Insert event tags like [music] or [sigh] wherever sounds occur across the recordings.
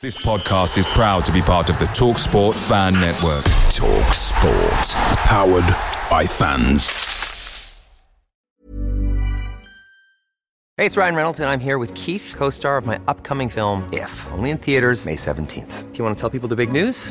This podcast is proud to be part of the Talk Sport Fan Network. Talk Sport. Powered by fans. Hey, it's Ryan Reynolds, and I'm here with Keith, co star of my upcoming film, If, only in theaters, May 17th. Do you want to tell people the big news?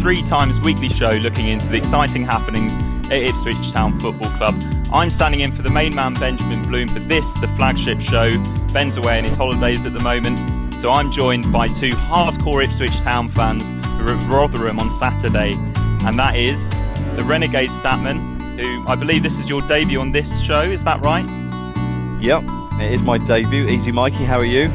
three times weekly show looking into the exciting happenings at Ipswich Town Football Club. I'm standing in for the main man Benjamin Bloom for this, the flagship show. Ben's away on his holidays at the moment, so I'm joined by two hardcore Ipswich Town fans who are at Rotherham on Saturday, and that is the Renegade Statman, who I believe this is your debut on this show, is that right? Yep, it is my debut. Easy Mikey, how are you?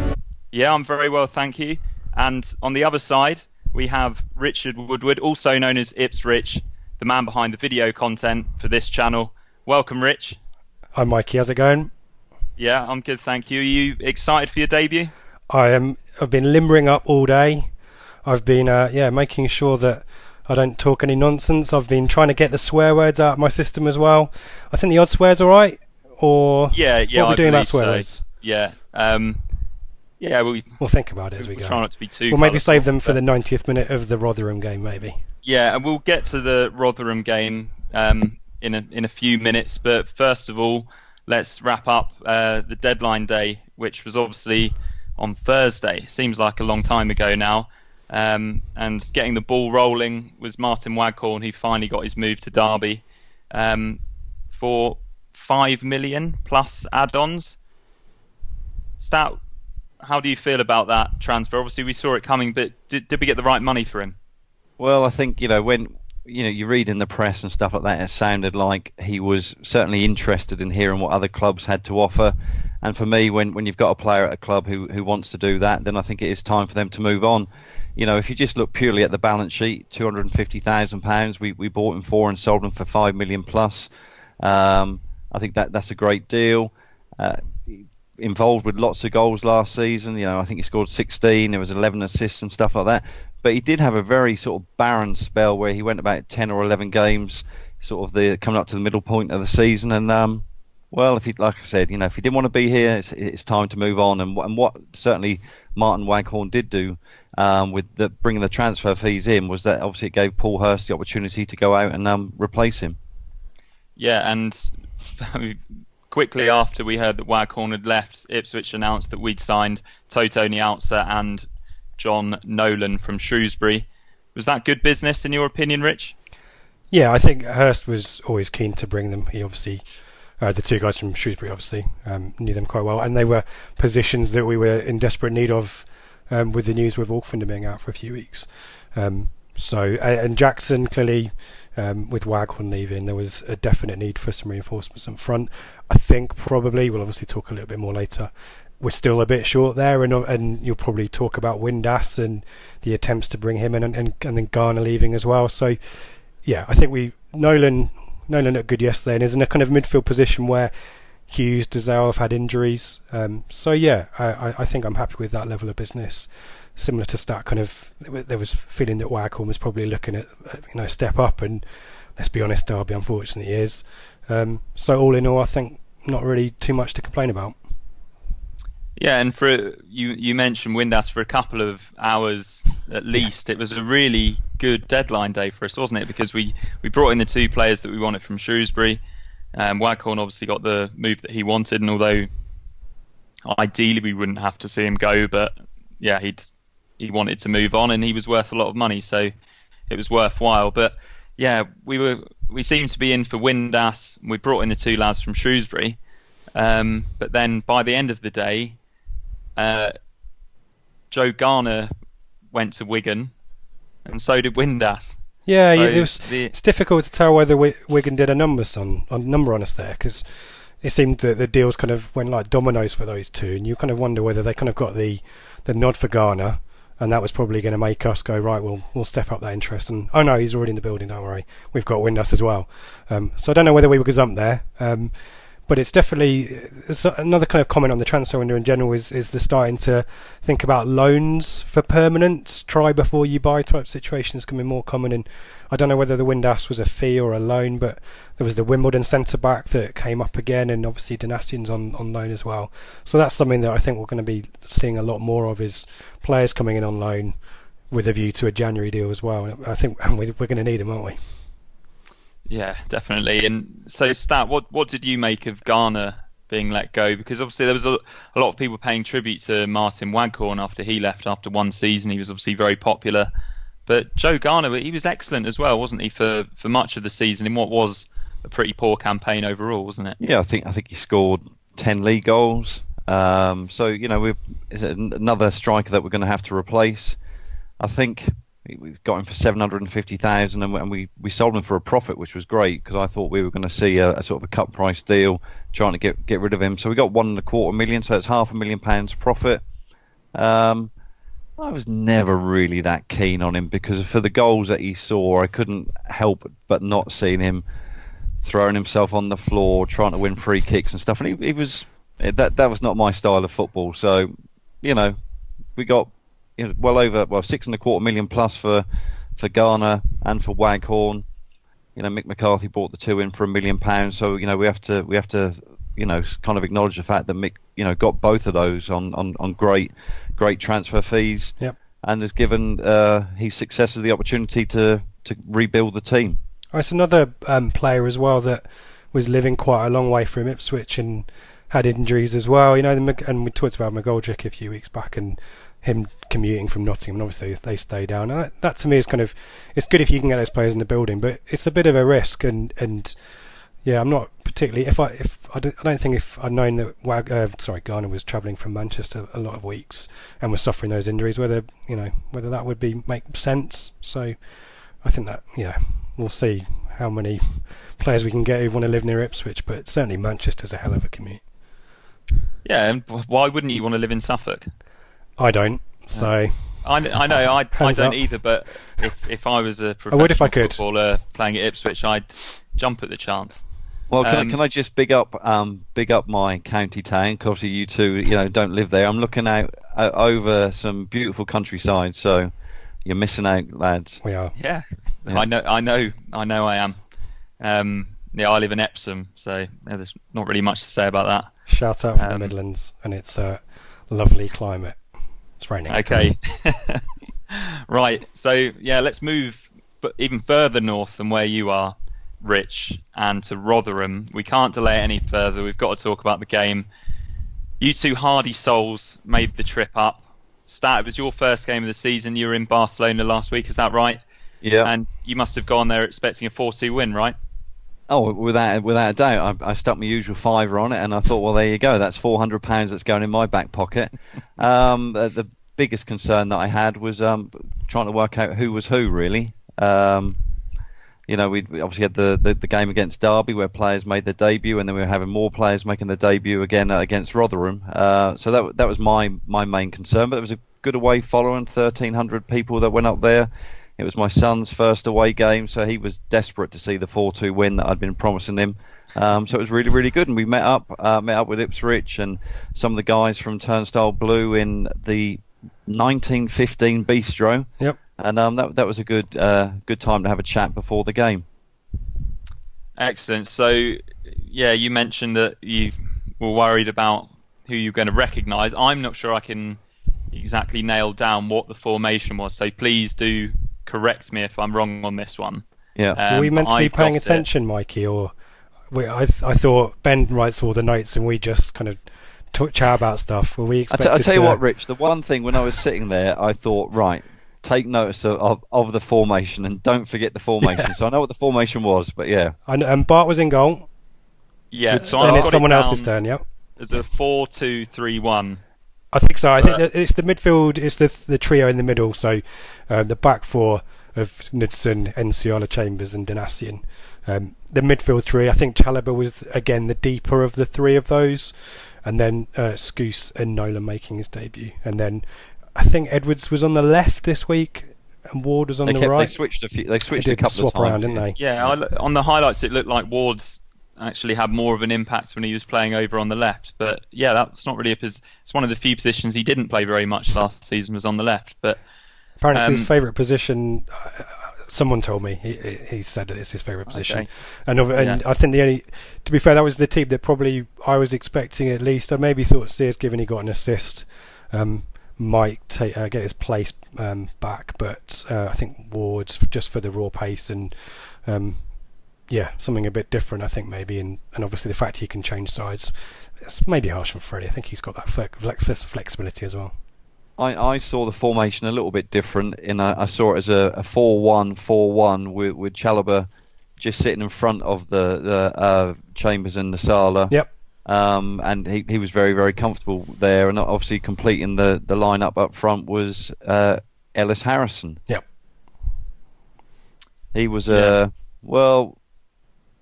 Yeah, I'm very well, thank you. And on the other side, we have Richard Woodward, also known as Ips Rich, the man behind the video content for this channel. Welcome, Rich. Hi, Mikey. How's it going? Yeah, I'm good, thank you. Are you excited for your debut? I am. I've been limbering up all day. I've been, uh, yeah, making sure that I don't talk any nonsense. I've been trying to get the swear words out of my system as well. I think the odd swears all right. Or yeah, yeah, what are we I doing about swear so. words? Yeah, um, yeah. We, We'll think about it as we we'll go. try not to be too. We'll maybe save them for the 90th minute of the Rotherham game, maybe. Yeah, and we'll get to the Rotherham game um, in a in a few minutes. But first of all, let's wrap up uh, the deadline day, which was obviously on Thursday. Seems like a long time ago now. Um, and getting the ball rolling was Martyn Waghorn, who finally got his move to Derby um, for five million plus add-ons. Stat, how do you feel about that transfer? Obviously, we saw it coming, but did, did we get the right money for him? Well, I think you know when you know you read in the press and stuff like that, it sounded like he was certainly interested in hearing what other clubs had to offer. And for me, when when you've got a player at a club who who wants to do that, then I think it is time for them to move on. You know, if you just look purely at the balance sheet, two hundred and fifty thousand pounds we we bought him for and sold him for five million plus. Um, I think that that's a great deal. Uh, involved with lots of goals last season. You know, I think he scored 16. There was 11 assists and stuff like that. But he did have a very sort of barren spell where he went about 10 or 11 games, sort of the coming up to the middle point of the season. And um, well, if he, like I said, you know, if he didn't want to be here, it's, it's time to move on. And, and what certainly Martyn Waghorn did do um, with the, bringing the transfer fees in was that obviously it gave Paul Hurst the opportunity to go out and um, replace him. Yeah, and [laughs] quickly after we heard that Waghorn had left, Ipswich announced that we'd signed Toto Nsiala and Jon Nolan from Shrewsbury. Was that good business in your opinion, Rich? Yeah, I think Hurst was always keen to bring them. He obviously, uh, the two guys from Shrewsbury obviously um, knew them quite well, and they were positions that we were in desperate need of um, with the news with Auckland being out for a few weeks. Um, so, and Jackson clearly, um, with Waghorn leaving, there was a definite need for some reinforcements up front. I think probably we'll obviously talk a little bit more later. We're still a bit short there, and and you'll probably talk about Windass and the attempts to bring him in, and and, and then Garner leaving as well. So, yeah, I think we Nolan Nolan looked good yesterday and is in a kind of midfield position where Huws, Dozzell have had injuries. Um, so yeah, I, I, I think I'm happy with that level of business. Similar to Stat, kind of there was feeling that Waghorn was probably looking at you know step up, and let's be honest, Derby unfortunately is. Um, so all in all, I think not really too much to complain about. Yeah, and for you, you mentioned Windass for a couple of hours at least, it was a really good deadline day for us, wasn't it? Because we, we brought in the two players that we wanted from Shrewsbury. Um, Waghorn obviously got the move that he wanted, and although ideally we wouldn't have to see him go, but yeah, he'd he wanted to move on, and he was worth a lot of money, so it was worthwhile. But yeah, we were we seemed to be in for Windass. We brought in the two lads from Shrewsbury, um, but then by the end of the day, uh, Joe Garner went to Wigan, and so did Windass. Yeah, So it was, the- it's difficult to tell whether Wigan did a numbers on, on number on us there because it seemed that the deals kind of went like dominoes for those two, and you kind of wonder whether they kind of got the the nod for Garner, and that was probably going to make us go right. We'll we'll step up that interest, and oh no, he's already in the building. Don't worry, we've got Windass as well. Um, so I don't know whether we were gazumped there. Um, but it's definitely uh, it's another kind of comment on the transfer window in general is is the starting to think about loans for permanent, try before you buy type situations becoming more common. And I don't know whether the Windass was a fee or a loan, but there was the Wimbledon centre back that came up again, and obviously Donacien's on on loan as well. So that's something that I think we're going to be seeing a lot more of is players coming in on loan with a view to a January deal as well. I think [laughs] we're going to need them, aren't we? Yeah, definitely. And so, Stat, what what did you make of Garner being let go? Because obviously there was a, a lot of people paying tribute to Martyn Waghorn after he left after one season. He was obviously very popular, but Joe Garner, he was excellent as well, wasn't he, for for much of the season in what was a pretty poor campaign overall, wasn't it? Yeah, I think I think he scored ten league goals. Um, so you know, it another striker that we're going to have to replace. I think we- got him for seven hundred and fifty thousand, and we we sold him for a profit, which was great because I thought we were going to see a, a sort of a cut price deal, trying to get get rid of him. So we got one and a quarter million, so it's half a million pounds profit. Um, I was never really that keen on him because for the goals that he saw, I couldn't help but not seeing him throwing himself on the floor, trying to win free kicks and stuff. And he, he was that that was not my style of football. So, you know, we got you know, well over well six and a quarter million plus for for Garner and for Waghorn. You know, Mick McCarthy bought the two in for a million pounds. So you know, we have to we have to you know kind of acknowledge the fact that Mick you know got both of those on on, on great great transfer fees. Yep. And has given uh, his successors the opportunity to to rebuild the team. Oh, It's another um, player as well that was living quite a long way from Ipswich and had injuries as well. You know, the, and we talked about McGoldrick a few weeks back and him commuting from Nottingham, and obviously they stay down. And that, that to me is kind of it's good if you can get those players in the building, but it's a bit of a risk. And and yeah, I'm not particularly if I if I don't, I don't think if I'd known that Wag, uh, sorry Garner was travelling from Manchester a lot of weeks and was suffering those injuries, whether you know whether that would be make sense. So I think that yeah, we'll see how many players we can get who want to live near Ipswich, but certainly Manchester's a hell of a commute. Yeah, and why wouldn't you want to live in Suffolk? I don't, so I, I know I, I don't up. either, but if, if I was a I professional would if I could. footballer playing at Ipswich, I'd jump at the chance. Well, can, Um, I, can I just big up, um, big up my county town? 'cause obviously, you two, you know, don't live there. I'm looking out uh, over some beautiful countryside, so you're missing out, lads. we are. Yeah, Yeah. I know, I know, I know, I am. Um, yeah, I live in Epsom, so yeah, there's not really much to say about that. Shout out from the Um, Midlands, and it's a lovely climate. It's raining. Okay. [laughs] [laughs] right. So yeah, let's move but even further north than where you are, Rich, and to Rotherham. We can't delay it any further. We've got to talk about the game. You two hardy souls made the trip up. Stat, it was your first game of the season. You were in Barcelona last week, is that right? Yeah. And you must have gone there expecting a 4-2 win, right? Oh, without without a doubt, I, I stuck my usual fiver on it, and I thought, well, there you go. That's four hundred pounds that's going in my back pocket. [laughs] um, the, the biggest concern that I had was um, trying to work out who was who, really. Um, you know, we obviously had the, the, the game against Derby where players made their debut, and then we were having more players making their debut again uh, against Rotherham. Uh, so that that was my my main concern. But it was a good away following, thirteen hundred people that went up there. It was my son's first away game, so he was desperate to see the 4-2 win that I'd been promising him. Um, so it was really, really good, and we met up, uh, met up with Ipswich and some of the guys from Turnstile Blue in the 1915 Bistro, Yep. and um, that that was a good, uh, good time to have a chat before the game. Excellent. So, yeah, you mentioned that you were worried about who you're going to recognise. I'm not sure I can exactly nail down what the formation was. So please do correct me if I'm wrong on this one. Yeah. Were we Um, meant to be I've paying got it. attention, Mikey, or we, I, th- I thought Ben writes all the notes and we just kind of talk, chat about stuff. Were we I expected t- I tell you to? what, Rich. The one thing when I was sitting there, I thought, right, take notice of, of, of the formation and don't forget the formation. [laughs] So I know what the formation was, but yeah, I kn- and Bart was in goal. Yeah, so then I've it's got it someone else's turn. Yep. It's a four-two-three-one. I think so. I think But- that it's the midfield. It's the the trio in the middle. So uh, the back four of Knudsen, Nsiala, Chambers, and Donacien. Um, the midfield three. I think Chalobah was again the deeper of the three of those, and then uh, Skuse and Nolan making his debut. And then I think Edwards was on the left this week, and Ward was on they, the kept, right. they switched a few. They They switched a couple swap of times. around, didn't they? Yeah, I, on the highlights it looked like Ward's actually had more of an impact when he was playing over on the left. But yeah, that's not really a pos- It's one of the few positions he didn't play very much last season was on the left. But Apparently, it's his Um, favourite position. Someone told me he he said that it's his favourite position, Okay. and and Yeah. I think the only, to be fair, that was the team that probably I was expecting at least. I maybe thought Sears, given he got an assist, um, might take uh, get his place um, back, but uh, I think Ward's just for the raw pace and. Um, yeah, something a bit different, I think maybe, and, and obviously the fact he can change sides, it's maybe harsh on Freddie. I think he's got that flex, flexibility as well. I, I saw the formation a little bit different. In I, I saw it as a, a 4-1-4-1 with with Chalobah just sitting in front of the the uh, Chambers and Nsiala. Yep. Um, and he, he was very very comfortable there, and obviously completing the the lineup up front was uh, Ellis Harrison. Yep. He was uh well.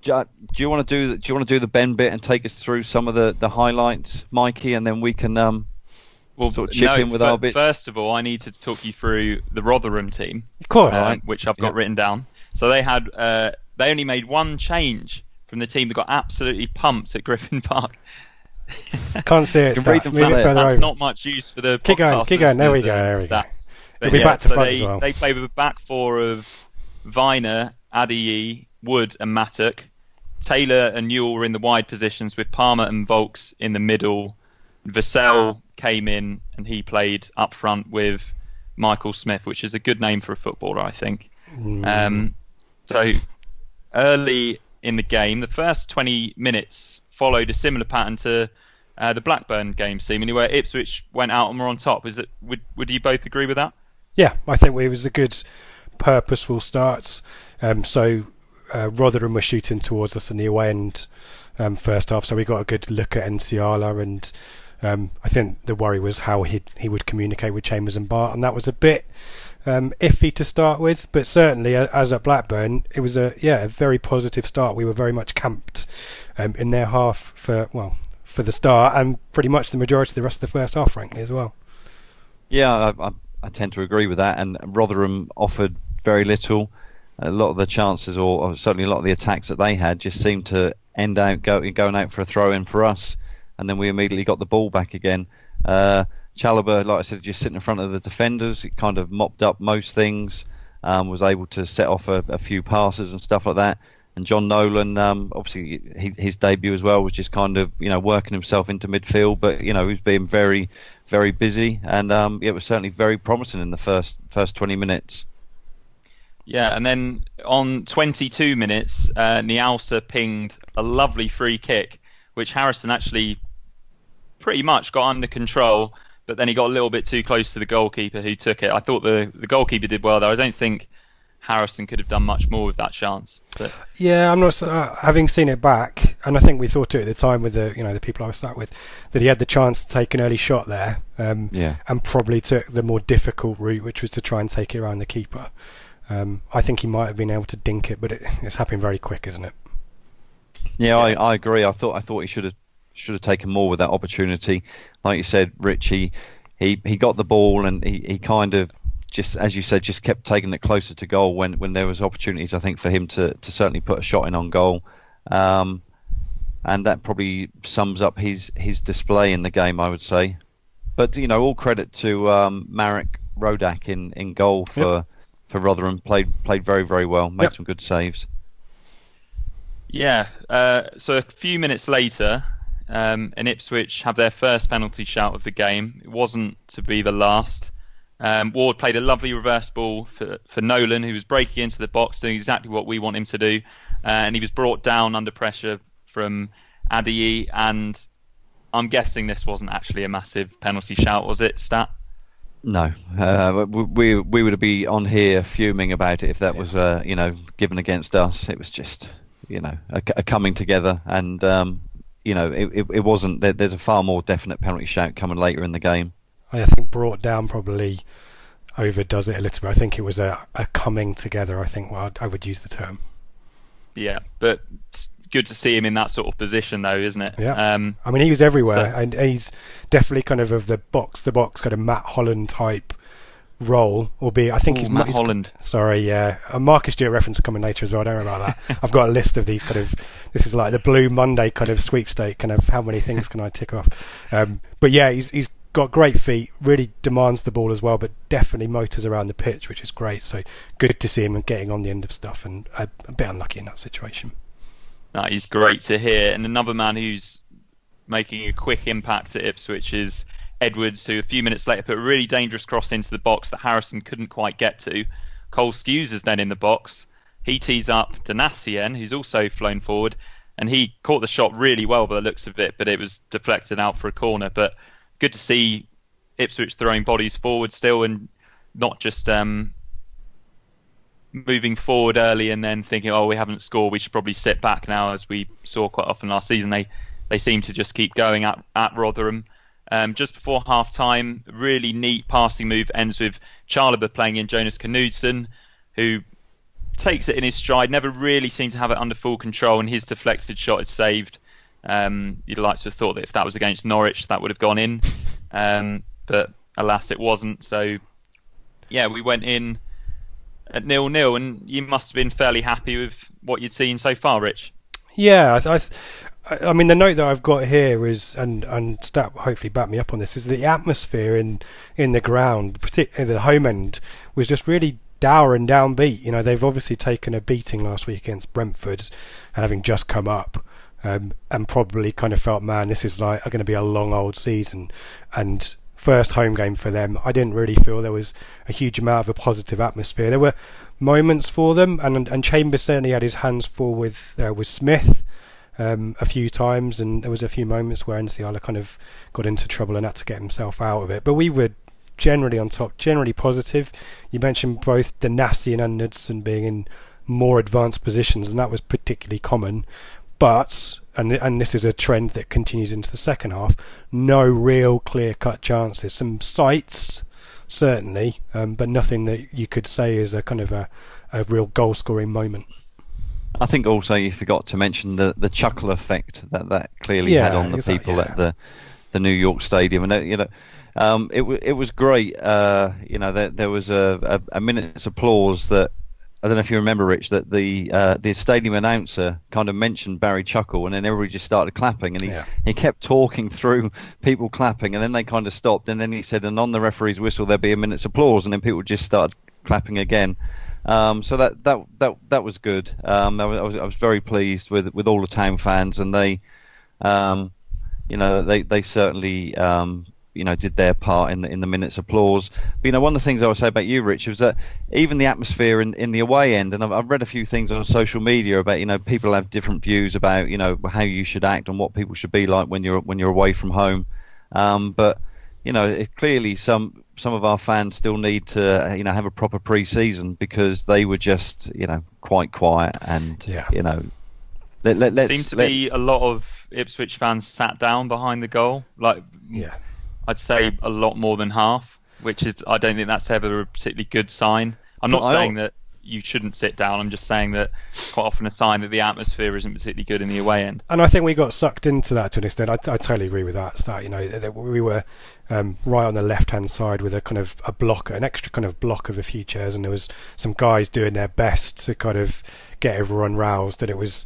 Do do you want to do the, do you want to do the Ben bit and take us through some of the, the highlights, Mikey, and then we can um well, Sort of chip no, in with our bit. First of all, I need to talk you through the Rotherham team. Of course. um, which I've got Yep. written down. So they had uh, they only made one change from the team that got absolutely pumped at Griffin [laughs] Park. Can't see it. You can read them Move from it further That's over. not much use for the Keep going, podcast keep going. There we go, there we go. stat. We'll be yeah, back to so front they, as well. They played with a back four of Vyner, Ajayi, Wood, and Mattock. Taylor and Newell were in the wide positions with Palmer and Vaulks in the middle. Vassell came in and he played up front with Michael Smith, which is a good name for a footballer, I think. Mm. Um, so early in the game, the first 20 minutes followed a similar pattern to uh, the Blackburn game, seemingly, where Ipswich went out and were on top. Is it? Would Would you both agree with that? Yeah, I think it was a good, purposeful start. Um, so uh, Rotherham were shooting towards us in the away end um, first half, so we got a good look at Nsiala, and um, I think the worry was how he he would communicate with Chambers and Bart, and that was a bit um, iffy to start with. But certainly, uh, as at Blackburn, it was a yeah a very positive start. We were very much camped um, in their half for well for the start, and pretty much the majority of the rest of the first half, frankly, as well. Yeah, I, I, I tend to agree with that. And Rotherham offered very little. A lot of the chances, or, or certainly a lot of the attacks that they had, just seemed to end out go, going out for a throw in for us. And then we immediately got the ball back again. Uh, Chalobah, like I said, just sitting in front of the defenders, it kind of mopped up most things. Um, was able to set off a, a few passes and stuff like that. And Jon Nolan, um, obviously he, his debut as well was just kind of you know working himself into midfield, but you know he was being very, very busy, and um, it was certainly very promising in the first first 20 minutes. Yeah, and then on 22 minutes, uh, Nsiala pinged a lovely free kick, which Harrison actually pretty much got under control, but then he got a little bit too close to the goalkeeper who took it. I thought the, the goalkeeper did well, though. I don't think Harrison could have done much more with that chance. But Yeah, I'm not uh, having seen it back, and I think we thought it at the time with the you know the people I was sat with that he had the chance to take an early shot there, um, Yeah. and probably took the more difficult route, which was to try and take it around the keeper. Um, I think he might have been able to dink it, but it, it's happening very quick, isn't it? Yeah, I, I agree. I thought I thought he should have should have taken more with that opportunity. Like you said, Rich, he he, he got the ball and he, he kind of just as you said, just kept taking it closer to goal when, when there was opportunities. I think for him to, to certainly put a shot in on goal, um, and that probably sums up his his display in the game. I would say, but you know, all credit to um, Marek Rodak in, in goal for for Rotherham. Played played very very well. Made Yep. some good saves. Yeah, uh, so a few minutes later, um, and Ipswich have their first penalty shout of the game. It wasn't to be the last. Um, Ward played a lovely reverse ball for, for Nolan, who was breaking into the box, doing exactly what we want him to do. Uh, and he was brought down under pressure from Ajayi. And I'm guessing this wasn't actually a massive penalty shout, was it, Stat? No, uh, we we would be on here fuming about it if that was uh, you know given against us. It was just you know a, a coming together, and um, you know it, it, it wasn't. There, there's a far more definite penalty shout coming later in the game. I think brought down probably overdoes it a little bit. I think it was a, a coming together. I think well, I would use the term. Yeah, but good to see him in that sort of position, though, isn't it? Yeah. Um, I mean, he was everywhere, so, and he's definitely kind of of the box, the box kind of Matt Holland type role, albeit I think Ooh, he's Matt he's, Holland. Sorry, yeah, a Marcus Stewart reference coming later as well. Don't worry about that. [laughs] I've got a list of these kind of. This is like the Blue Monday kind of sweepstake. Kind of how many things can I tick off? Um, but yeah, he's he's got great feet, really demands the ball as well, but definitely motors around the pitch, which is great. So good to see him and getting on the end of stuff, and a, a bit unlucky in that situation. That is great to hear. And another man who's making a quick impact at Ipswich is Edwards, who a few minutes later put a really dangerous cross into the box that Harrison couldn't quite get to. Cole Skuse is then in the box. He tees up Donacien, who's also flown forward, and he caught the shot really well by the looks of it, but it was deflected out for a corner. But good to see Ipswich throwing bodies forward still and not just um, moving forward early and then thinking, oh, we haven't scored, we should probably sit back now, as we saw quite often last season. They they seem to just keep going at, at Rotherham. Um, just before half time, really neat passing move ends with Chalobah playing in Jonas Knudsen, who takes it in his stride, never really seemed to have it under full control, and his deflected shot is saved. Um, you'd like to have thought that if that was against Norwich, that would have gone in, um, but alas, it wasn't. So, yeah, we went in at nil nil, and you must have been fairly happy with what you'd seen so far, Rich. Yeah, I, I mean the note that I've got here is, and and Stat hopefully back me up on this, is the atmosphere in in the ground, particularly the home end, was just really dour and downbeat. You know, they've obviously taken a beating last week against Brentford, having just come up. Um, and probably kind of felt, man, this is like going to be a long old season, and first home game for them, I didn't really feel there was a huge amount of a positive atmosphere. There were moments for them, and and Chambers certainly had his hands full with uh, with Smith um, a few times, and there was a few moments where Nsiala kind of got into trouble and had to get himself out of it. But we were generally on top, generally positive. You mentioned both Donacien and Knudsen being in more advanced positions, and that was particularly common. But and and this is a trend that continues into the second half. No real clear cut chances. Some sights, certainly, um, but nothing that you could say is a kind of a, a real goal scoring moment. I think also you forgot to mention the, the chuckle effect that that clearly yeah, had on the exactly, people yeah. at the the New York Stadium, and uh, you know. Um, it it was great. Uh, you know, there, there was a, a, a minute's applause that I don't know if you remember, Rich, that the uh, the stadium announcer kind of mentioned Barry Chuckle, and then everybody just started clapping, and he, yeah. he kept talking through people clapping, and then they kind of stopped, and then he said, and on the referee's whistle there'd be a minute's applause, and then people just started clapping again. Um, so that that that that was good. Um, I, was, I was very pleased with with all the town fans, and they, um, you know, they they certainly um, you know did their part in the in the minutes applause. But you know, one of the things I would say about you, Rich, was that even the atmosphere in, in the away end, and I've, I've read a few things on social media about you know people have different views about you know how you should act and what people should be like when you're when you're away from home. Um, but you know, clearly some some of our fans still need to you know have a proper pre-season because they were just you know quite quiet and yeah. you know. Let, let, Seemed to let, be a lot of Ipswich fans sat down behind the goal. Like, yeah, I'd say a lot more than half, which is I don't think that's ever a particularly good sign. I'm not saying that you shouldn't sit down. I'm just saying that quite often a sign that the atmosphere isn't particularly good in the away end. And I think we got sucked into that to an extent. I, I totally agree with that. Stat, you know, we were um, right on the left hand side with a kind of a block, an extra kind of block of a few chairs, and there was some guys doing their best to kind of get everyone roused. And it was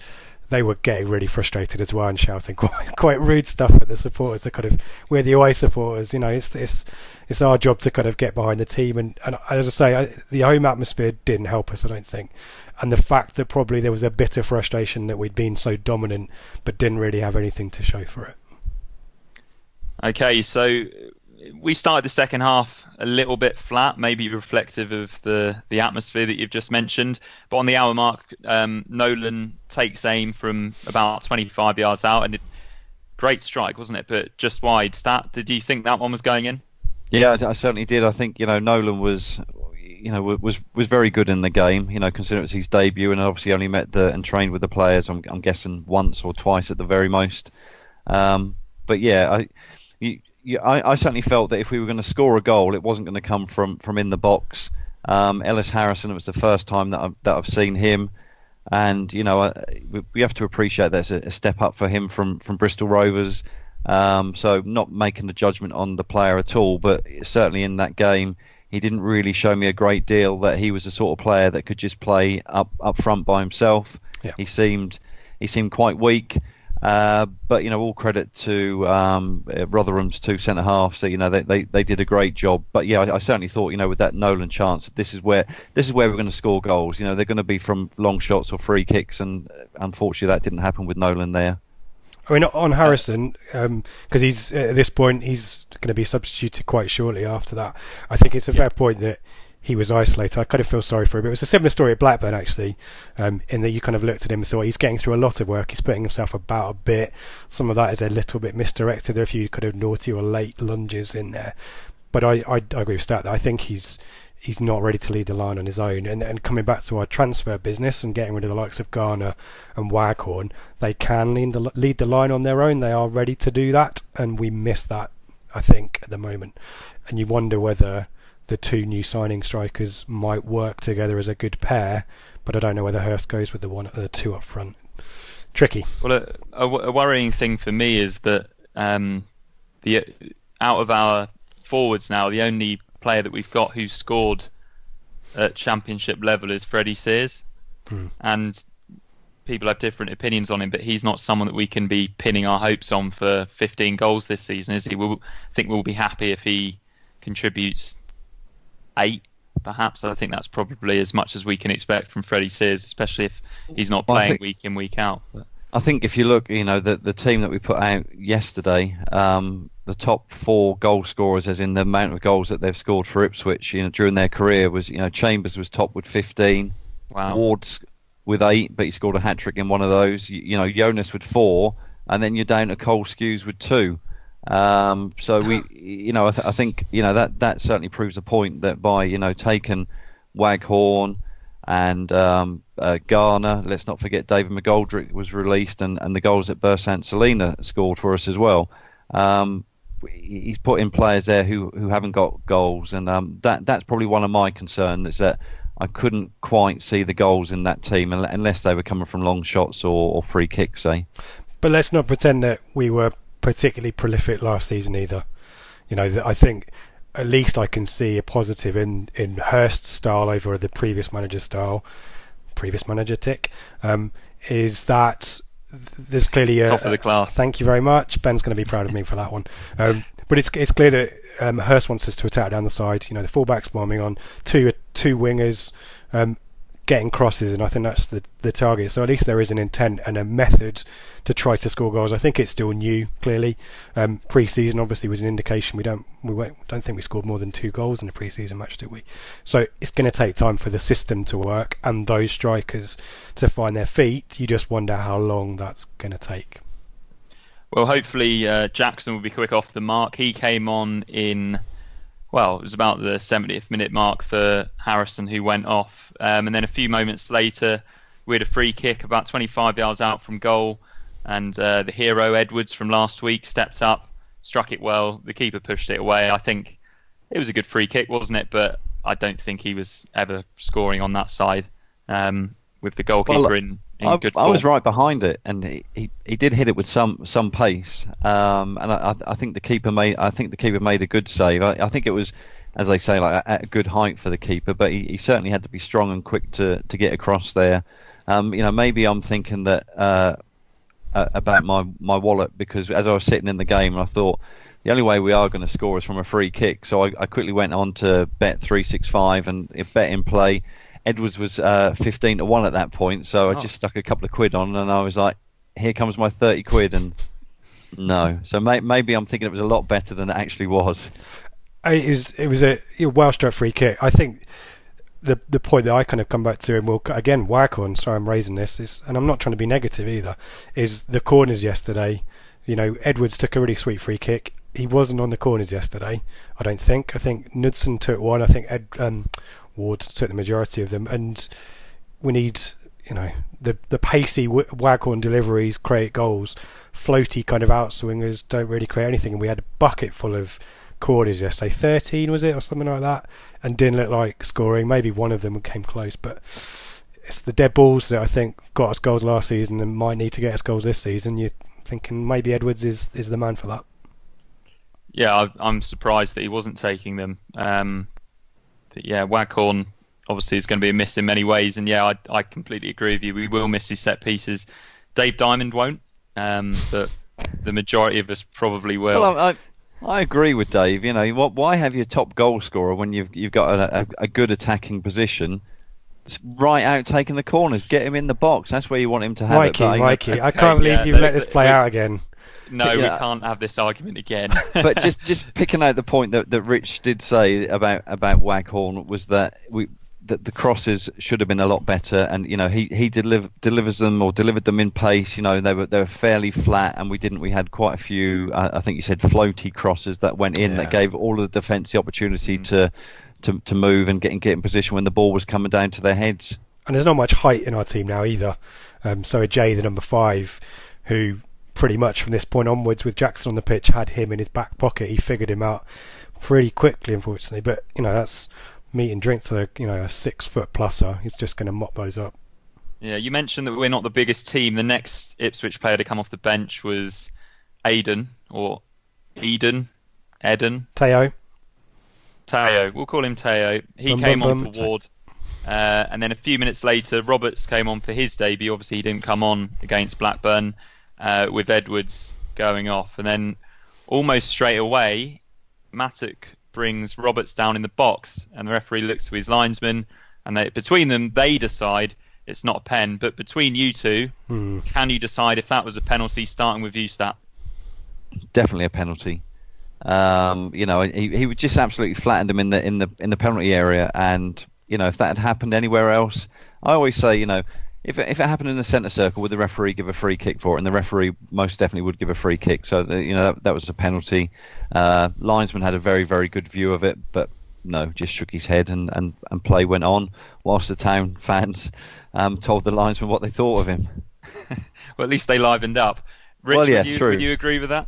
they were getting really frustrated as well and shouting [laughs] quite quite rude stuff at the supporters. The kind of we're the away supporters, you know. It's it's it's our job to kind of get behind the team, and, and as I say, I, the home atmosphere didn't help us. I don't think, and the fact that probably there was a bit of frustration that we'd been so dominant but didn't really have anything to show for it. Okay, so we started the second half a little bit flat, maybe reflective of the, the atmosphere that you've just mentioned. But on the hour mark, um, Nolan takes aim from about 25 yards out, and it, great strike, wasn't it? But just wide. Stat, did you think that one was going in? Yeah, I, certainly did. I think you know Nolan was, you know, was was very good in the game. You know, considering it was his debut, and obviously only met the and trained with the players. I'm, I'm guessing once or twice at the very most. Um, but yeah, I you, I, I, certainly felt that if we were going to score a goal, it wasn't going to come from, from in the box. Um, Ellis Harrison, it was the first time that I've, that I've seen him, and you know I, we have to appreciate that's a, a, step up for him from, from Bristol Rovers. Um, so not making the judgment on the player at all, but certainly in that game he didn't really show me a great deal that he was the sort of player that could just play up up front by himself. Yeah. He seemed he seemed quite weak. Uh, but you know, all credit to um, Rotherham's two centre halves. So you know, they, they, they did a great job. But yeah, I, I, certainly thought you know with that Nolan chance, this is where this is where we're going to score goals. You know, they're going to be from long shots or free kicks, and uh, unfortunately, that didn't happen with Nolan there. I mean, on Harrison, because um, he's at this point he's going to be substituted quite shortly after that. I think it's a yeah. fair point that he was isolated. I kind of feel sorry for him. It was a similar story at Blackburn, actually, um, in that you kind of looked at him and thought he's getting through a lot of work. He's putting himself about a bit. Some of that is a little bit misdirected. There are a few kind of naughty or late lunges in there. But I, I, I agree with Stat that I think he's he's not ready to lead the line on his own. And, and coming back to our transfer business and getting rid of the likes of Garner and Waghorn, they can lead the, lead the line on their own. They are ready to do that, and we miss that, I think, at the moment. And you wonder whether the two new signing strikers might work together as a good pair, but I don't know whether Hurst goes with the one the two up front. Tricky. Well, a, a, a worrying thing for me is that um, the out of our forwards now, the only player that we've got who's scored at championship level is Freddie Sears, hmm. and people have different opinions on him, but he's not someone that we can be pinning our hopes on for 15 goals this season, is he? We'll think we'll be happy if he contributes eight, perhaps. I think that's probably as much as we can expect from Freddie Sears, especially if he's not playing think, week in week out. I think if you look, you know, the the team that we put out yesterday, um, the top four goal scorers, as in the amount of goals that they've scored for Ipswich, you know, during their career was, you know, Chambers was top with 15, wow. Ward's with eight, but he scored a hat trick in one of those. You, you know, Jonas with four, and then you're down to Cole Skuse with two. Um, so we, you know, I, th- I, think you know that that certainly proves a point that by you know taking Waghorn and um, uh, Garner, let's not forget David McGoldrick was released and, and the goals that Bersant Celina scored for us as well. Um, he's put in players there who, who haven't got goals, and um, that that's probably one of my concerns is that I couldn't quite see the goals in that team unless they were coming from long shots or, or free kicks, say. But let's not pretend that we were particularly prolific last season either. You know, I think at least I can see a positive in in Hurst's style over the previous manager's style. Previous manager tick um, is that there's clearly a top of the class. Thank you very much. Ben's going to be proud of me for that one. Um, but it's it's clear that um, Hurst wants us to attack down the side. You know, the fullbacks bombing on two two wingers. Um, getting crosses, and I think that's the the target. So at least there is an intent and a method to try to score goals. I think it's still new. Clearly, um, pre-season obviously was an indication we don't we don't think we scored more than two goals in a pre-season match, did we? So it's going to take time for the system to work and those strikers to find their feet. You just wonder how long that's going to take. Well, hopefully uh, Jackson will be quick off the mark. He came on in well, it was about the 70th minute mark for Harrison, who went off. Um, and then a few moments later, we had a free kick about 25 yards out from goal, and uh, the hero Edwards from last week stepped up, struck it well. The keeper pushed it away. I think it was a good free kick, wasn't it? But I don't think he was ever scoring on that side um, with the goalkeeper well, in I, I, was right behind it, and he, he, he, did hit it with some some pace. Um, and I, I, think the keeper made I think the keeper made a good save. I, I think it was, as they say, like at a good height for the keeper. But he, he certainly had to be strong and quick to, to get across there. Um, you know, maybe I'm thinking that uh, about my my wallet because as I was sitting in the game, I thought the only way we are going to score is from a free kick. So I, I quickly went on to bet three six five and bet in play Edwards was uh, 15 to 1 at that point, so I oh. just stuck a couple of quid on and I was like, here comes my 30 quid. And No. So may, maybe I'm thinking it was a lot better than it actually was. It was it was a well struck free kick. I think the the point that I kind of come back to, and we'll again whack on. Sorry, I'm raising this, is, and I'm not trying to be negative either. Is the corners yesterday? You know, Edwards took a really sweet free kick. He wasn't on the corners yesterday. I don't think. I think Knudsen took one. I think Ed um, Ward took the majority of them, and we need you know the the pacey Waghorn deliveries create goals. Floaty kind of outswingers don't really create anything, and we had a bucket full of corners yesterday. Thirteen was it or something like that, and didn't look like scoring. Maybe one of them came close, but it's the dead balls that I think got us goals last season and might need to get us goals this season. You're thinking maybe Edwards is is the man for that. Yeah, I'm surprised that he wasn't taking them. Um, yeah, Waghorn obviously is going to be a miss in many ways, and yeah, I, I completely agree with you. We will miss his set pieces. Dave Diamond won't, um, but the majority of us probably will. Well, I, I agree with Dave. You know, what? Why have your top goal scorer when you've you've got a, a, a good attacking position? right out taking the corners. Get him in the box. That's where you want him to have Mikey, it. Mikey, okay, I can't believe yeah, you've let this play out again. No, yeah. we can't have this argument again. [laughs] but just just picking out the point that, that Rich did say about about Waghorn was that we that the crosses should have been a lot better, and you know he he deliver, delivers them or delivered them in pace. You know they were they were fairly flat, and we didn't. We had quite a few. Uh, I think you said floaty crosses that went in yeah. that gave all of the defence the opportunity mm. to, to to move and get in, get in position when the ball was coming down to their heads. And there's not much height in our team now either. Um, so Jay, the number five, who pretty much from this point onwards, with Jackson on the pitch, had him in his back pocket. He figured him out pretty quickly, unfortunately. But you know that's meat and drink to you know a six foot pluser. He's just going to mop those up. Yeah, you mentioned that we're not the biggest team. The next Ipswich player to come off the bench was Aiden or Eden, Eden. Teo. Teo. We'll call him Teo. He bum, came bum, on for Ward. Uh, and then a few minutes later, Roberts came on for his debut. Obviously, he didn't come on against Blackburn uh, with Edwards going off. And then almost straight away, Mattock brings Roberts down in the box, and the referee looks to his linesman, and they, between them they decide it's not a pen. But between you two, hmm. can you decide if that was a penalty? Starting with you, Stat. Definitely a penalty. Um, you know, he he just absolutely flattened him in the in the in the penalty area, and you know if that had happened anywhere else, I always say you know if it, if it happened in the centre circle, would the referee give a free kick for it? And the referee most definitely would give a free kick. So the, you know that, that, was a penalty. Uh, linesman had a very very good view of it, but no, just shook his head and, and, and play went on. Whilst the town [laughs] fans um, told the linesman what they thought of him. [laughs] well, at least they livened up. Rich, well, yeah, would you, true. Would you agree with that?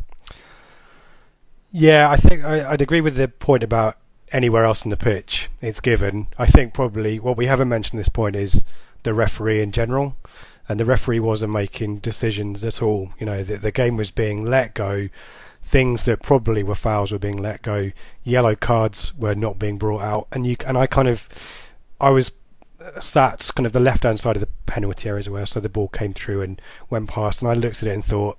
Yeah, I think I, would agree with the point about anywhere else in the pitch it's given. I think probably what we haven't mentioned this point is the referee in general. And the referee wasn't making decisions at all. You know, the, the game was being let go. Things that probably were fouls were being let go. Yellow cards were not being brought out. And you and I kind of, I was uh, sat kind of the left hand side of the penalty area as well. So the ball came through and went past. And I looked at it and thought,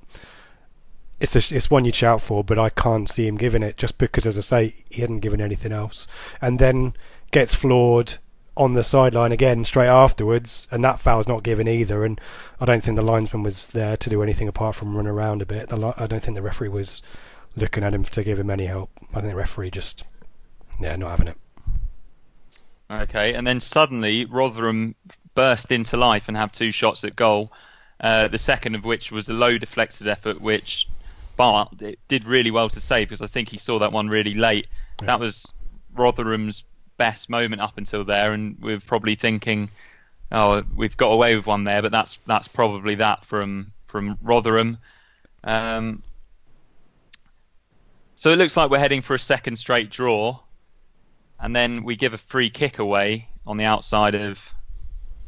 it's a, it's one you'd shout for, but I can't see him giving it just because, as I say, he hadn't given anything else. And then gets floored on the sideline again straight afterwards, and that foul's not given either. And I don't think the linesman was there to do anything apart from run around a bit. I don't think the referee was looking at him to give him any help. I think the referee just, yeah, not having it. Okay, and then suddenly Rotherham burst into life and have two shots at goal. Uh, the second of which was a low deflected effort, which Bart did really well to save because I think he saw that one really late. Yeah. That was Rotherham's best moment up until there, and we're probably thinking, oh, we've got away with one there, but that's that's probably that from from Rotherham. Um, so it looks like we're heading for a second straight draw, and then we give a free kick away on the outside of.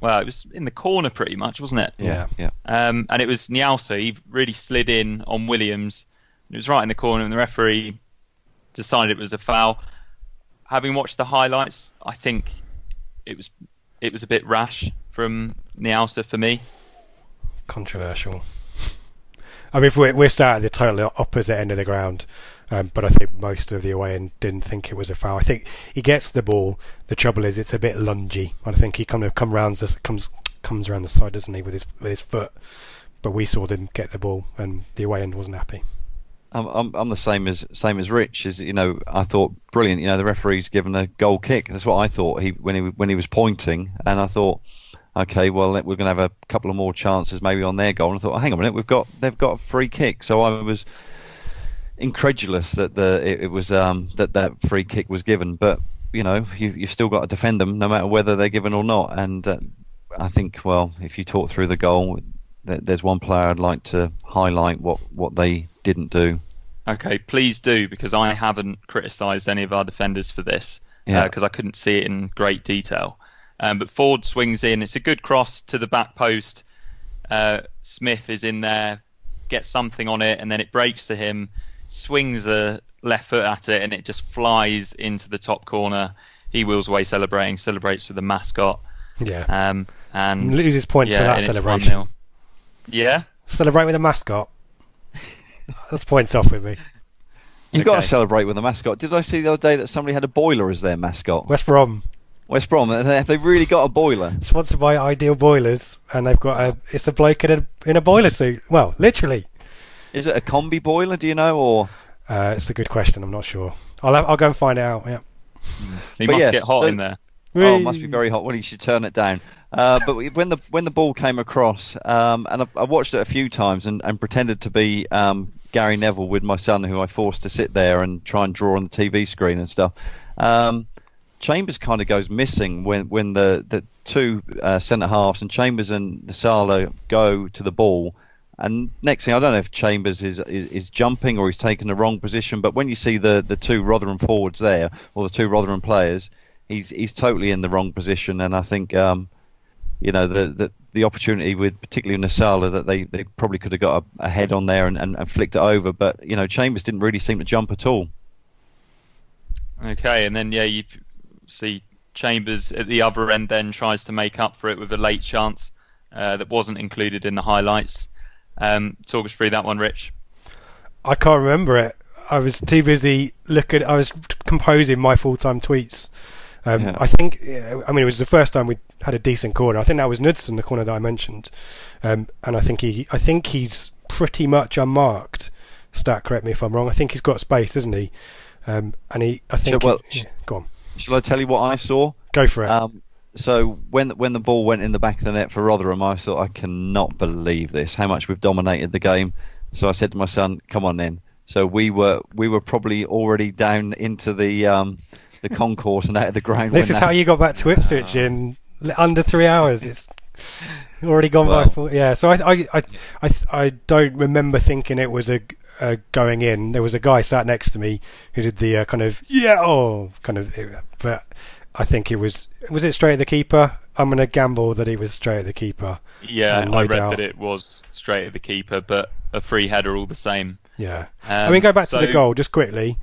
Well, it was in the corner pretty much, wasn't it? Yeah, yeah. Um, and it was Nsiala. He really slid in on Williams. It was right in the corner, and the referee decided it was a foul having watched the highlights, I think it was it was a bit rash from Nsiala for me. Controversial. I mean, we're, we're sat at the totally opposite end of the ground, um, but I think most of the away end didn't think it was a foul. I think he gets the ball. The trouble is, it's a bit lungy. I think he kind of come round, comes comes around the side, doesn't he, with his with his foot? But we saw them get the ball, and the away end wasn't happy. I'm, I'm, I'm the same as same as Rich. Is you know I thought brilliant. You know the referee's given a goal kick. That's what I thought he when he when he was pointing, and I thought, okay, well we're going to have a couple of more chances maybe on their goal. And I thought, oh, hang on a minute, we've got they've got a free kick. So I was incredulous that the it, it was um, that that free kick was given, but you know you you've still got to defend them no matter whether they're given or not. And uh, I think well if you talk through the goal, there's one player I'd like to highlight what what they didn't do. Okay, please do because I haven't criticised any of our defenders for this Yeah. because I couldn't see it in great detail. Um, but Ford swings in. It's a good cross to the back post. Uh, Smith is in there, gets something on it, and then it breaks to him. Swings a left foot at it, and it just flies into the top corner. He wheels away celebrating, celebrates with the mascot. Yeah. Um, and Loses points yeah, for that celebration. 1-0. Yeah. Celebrate with a mascot. That's points off with me. You've got to celebrate with a mascot. Did I see the other day that somebody had a boiler as their mascot? West Brom, West Brom. Have they really got a boiler? sponsored by Ideal Boilers, and they've got a. It's a bloke in a in a boiler suit. Well, literally. Is it a combi boiler? Do you know or? Uh, it's a good question. I'm not sure. I'll have, I'll go and find out. Yeah. He But must yeah, get hot so- in there. Oh, it must be very hot. Well, you should turn it down. Uh, but when the when the ball came across, um, and I, I watched it a few times and, and pretended to be um, Gary Neville with my son, who I forced to sit there and try and draw on the TV screen and stuff. Um, Chambers kind of goes missing when when the the two uh, centre halves and Chambers and Nsiala go to the ball. And next thing I don't know if Chambers is, is is jumping or he's taken the wrong position. But when you see the, the two Rotherham forwards there or the two Rotherham players, he's he's totally in the wrong position. And I think um, you know the, the the opportunity with particularly Nsiala that they, they probably could have got a, a head on there and, and, and flicked it over. But you know Chambers didn't really seem to jump at all. Okay, and then yeah, you see Chambers at the other end then tries to make up for it with a late chance uh, that wasn't included in the highlights. Um, talk us through that one, Rich. I can't remember it. I was too busy looking. I was composing my full-time tweets. Um, Yeah. I think. I mean, it was the first time we had a decent corner. I think that was Knudsen, the corner that I mentioned, um, and I think he. I think he's pretty much unmarked. Stat, correct me if I'm wrong. I think he's got space, isn't he? Um, and he. I think. well, yeah, go on. Shall I tell you what I saw? Go for it. Um, so when when the ball went in the back of the net for Rotherham, I thought I cannot believe this. How much we've dominated the game. So I said to my son, "Come on then." So we were we were probably already down into the um, the concourse and out of the ground. this is that- how you got back to Ipswich in under three hours. It's already gone by. Four, yeah, so I, I, I, I, I don't remember thinking it was a, g- a going in. There was a guy sat next to me who did the uh, kind of yeah, oh, kind of. But I think it was was it straight at the keeper. I'm going to gamble that it was straight at the keeper. Yeah, Uh, no I read doubt. that it was straight at the keeper, but a free header all the same. Yeah. Um, I mean, go back so- to the goal just quickly.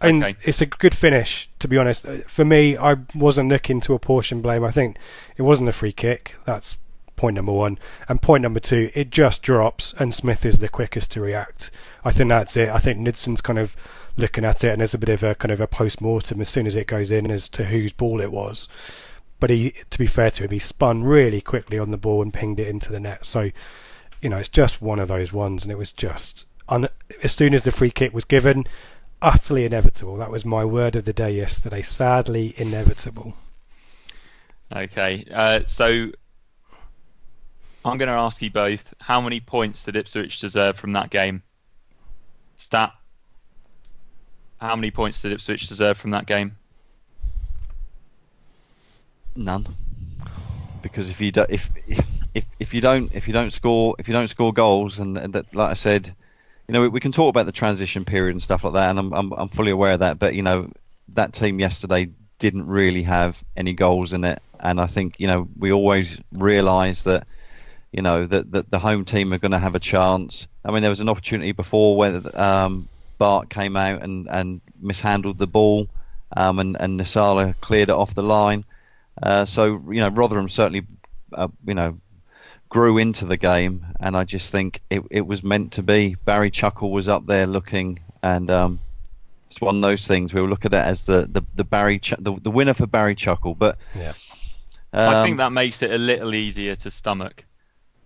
And Okay. it's a good finish, to be honest. For me, I wasn't looking to apportion blame. I think it wasn't a free kick. That's point number one. And point number two, it just drops, and Smith is the quickest to react. I think that's it. I think Knudsen's kind of looking at it, and there's a bit of a kind of a post mortem as soon as it goes in as to whose ball it was. But he, to be fair to him, he spun really quickly on the ball and pinged it into the net. So, you know, it's just one of those ones, and it was just un- as soon as the free kick was given, utterly inevitable. That was my word of the day yesterday. Sadly, inevitable. Okay, uh, so I'm going to ask you both: How many points did Ipswich deserve from that game? Stat. How many points did Ipswich deserve from that game? None. Because if you do, if if if you don't if you don't score if you don't score goals and, and that, like I said, you know we, we can talk about the transition period and stuff like that, and I'm, I'm I'm fully aware of that. But you know that team yesterday didn't really have any goals in it, and I think you know we always realise that you know that, that the home team are going to have a chance. I mean there was an opportunity before where um, Bart came out and, and mishandled the ball, um, and and Nsiala cleared it off the line. Uh, so you know, Rotherham certainly, uh, you know, grew into the game, and I just think it, it was meant to be. Barry Chuckle was up there looking, and um, it's one of those things we will look at it as the the, the Barry Ch- the, the winner for Barry Chuckle. But Yeah. I um, think that makes it a little easier to stomach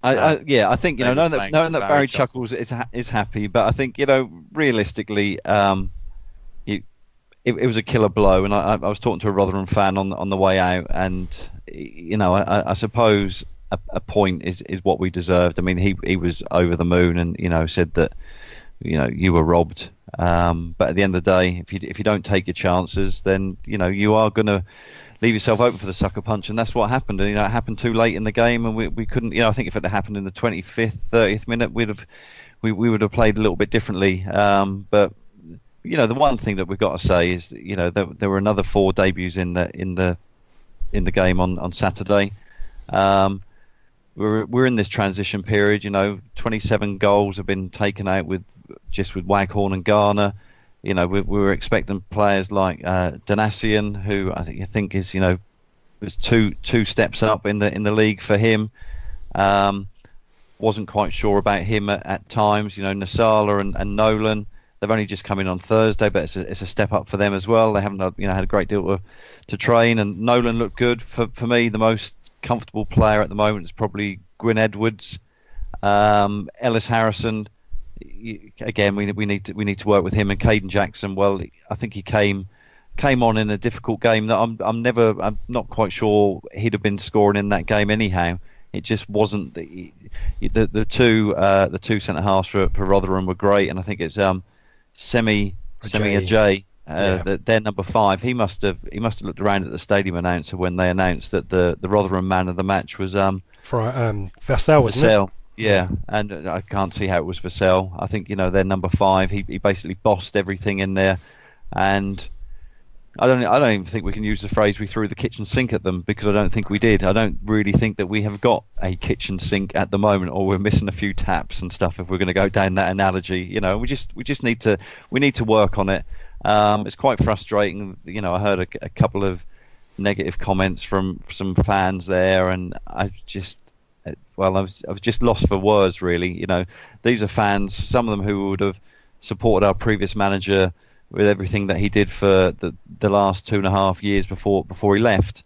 I, Uh, I, yeah, I think you know, knowing that, knowing that Barry Barry Chuckles. Chuckles is ha- is happy, but I think you know, realistically, um, you, it, it was a killer blow, and I, I was talking to a Rotherham fan on on the way out, and you know, I, I suppose a, a point is, is what we deserved. I mean, he he was over the moon, and you know, said that you know you were robbed. Um, but at the end of the day, if you if you don't take your chances, then you know you are going to leave yourself open for the sucker punch, and that's what happened. And you know, it happened too late in the game, and we we couldn't. You know, I think if it had happened in the 25th, 30th minute, we'd have we we would have played a little bit differently. Um, but you know, the one thing that we've got to say is, you know, there, there were another four debuts in the in the in the game on on Saturday. Um, we're we're in this transition period. You know, 27 goals have been taken out with just with Waghorn and Garner. You know, we, we were expecting players like uh, Donacien, who I think I think is you know was two two steps up in the in the league for him. Um, wasn't quite sure about him at, at times. You know, Nsiala and, and Nolan. They've only just come in on Thursday, but it's a, it's a step up for them as well. They haven't you know had a great deal to, to train, and Nolan looked good. For for me, the most comfortable player at the moment is probably Gwion Edwards, um, Ellis Harrison. Again, we we need to we need to work with him and Kayden Jackson. Well, I think he came came on in a difficult game that I'm I'm never I'm not quite sure he'd have been scoring in that game anyhow. It just wasn't the the, the two uh, the two centre halves for, for Rotherham were great, and I think it's um Semi Semi Ajayi. Ajayi. Uh, Yeah. their number five. He must have he must have looked around at the stadium announcer when they announced that the, the Rotherham man of the match was um For um, Vassell, it? Vassell. Yeah, and uh, I can't see how it was Vassell. I think you know they're number five. He he basically bossed everything in there, and I don't I don't even think we can use the phrase we threw the kitchen sink at them because I don't think we did. I don't really think that we have got a kitchen sink at the moment, or we're missing a few taps and stuff. If we're going to go down that analogy, you know, we just we just need to we need to work on it. Um, it's quite frustrating. You know, I heard a, a couple of negative comments from some fans there, and I just uh, well, I was I was just lost for words really. You know, these are fans, some of them who would have supported our previous manager with everything that he did for the the last two and a half years before before he left,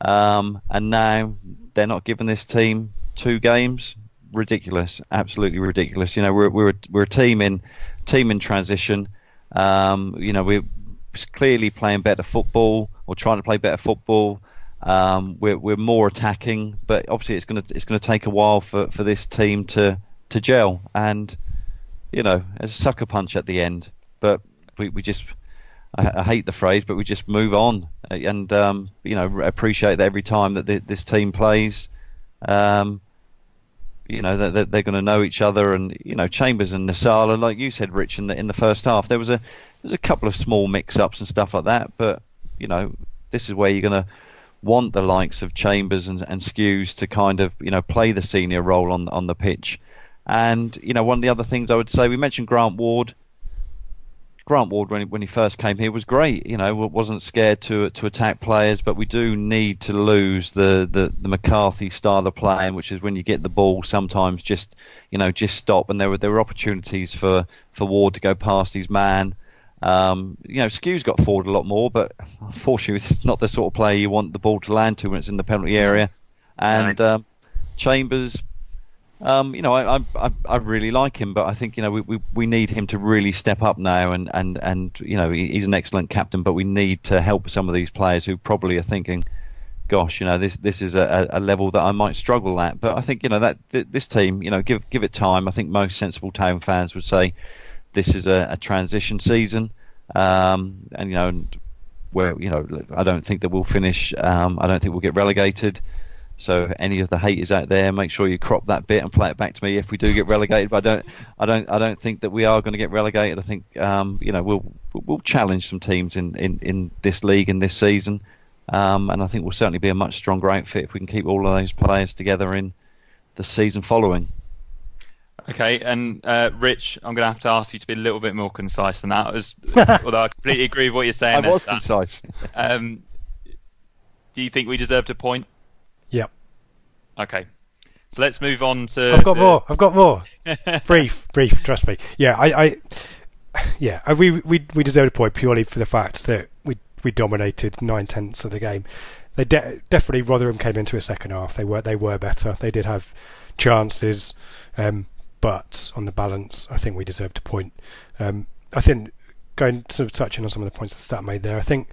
um, and now they're not giving this team two games. Ridiculous, absolutely ridiculous. You know, we're we're a, we're a team in team in transition. Um, you know, we're clearly playing better football or trying to play better football. Um, we're we're more attacking, but obviously it's gonna it's gonna take a while for, for this team to, to gel. And you know, it's a sucker punch at the end, but we we just I, I hate the phrase, but we just move on and um, you know appreciate that every time that th- this team plays. Um, you know that they're going to know each other, and you know Chambers and Nsiala, like you said, Rich, in the in the first half, there was a there was a couple of small mix-ups and stuff like that, but you know this is where you're going to want the likes of Chambers and, and Skuse to kind of you know play the senior role on on the pitch, and you know one of the other things I would say we mentioned Grant Ward. Grant Ward, when he, when he first came here, was great. You know, wasn't scared to to attack players, but we do need to lose the, the, the McCarthy style of playing, which is when you get the ball, sometimes just you know just stop. And there were there were opportunities for, for Ward to go past his man. Um, you know, Skuse got forward a lot more, but unfortunately, [laughs] it's not the sort of player you want the ball to land to when it's in the penalty area. And um, Chambers, um, you know, I, I I really like him, but I think you know we, we, we need him to really step up now, and, and, and you know he's an excellent captain, but we need to help some of these players who probably are thinking, gosh, you know this this is a, a level that I might struggle at. But I think you know that th- this team, you know, give give it time. I think most sensible town fans would say this is a, a transition season, um, and you know. Where you know, I don't think that we'll finish. Um, I don't think we'll get relegated. So any of the haters out there, make sure you crop that bit and play it back to me if we do get relegated. But I don't, I don't, I don't think that we are going to get relegated. I think um, you know we'll we'll challenge some teams in, in, in this league in this season, um, and I think we'll certainly be a much stronger outfit if we can keep all of those players together in the season following. Okay, and uh, Rich, I'm going to have to ask you to be a little bit more concise than that. As, [laughs] although I completely agree with what you're saying. I was Stan. concise. Um, do you think we deserved a point? Okay, so let's move on to. I've got the- more. I've got more. [laughs] brief, brief. Trust me. Yeah, I, I yeah, we we we deserved a point purely for the fact that we we dominated nine tenths of the game. they de- definitely Rotherham came into a second half. They were they were better. They did have chances, um, but on the balance, I think we deserved a point. Um, I think going sort of touching on some of the points that Stat made there. I think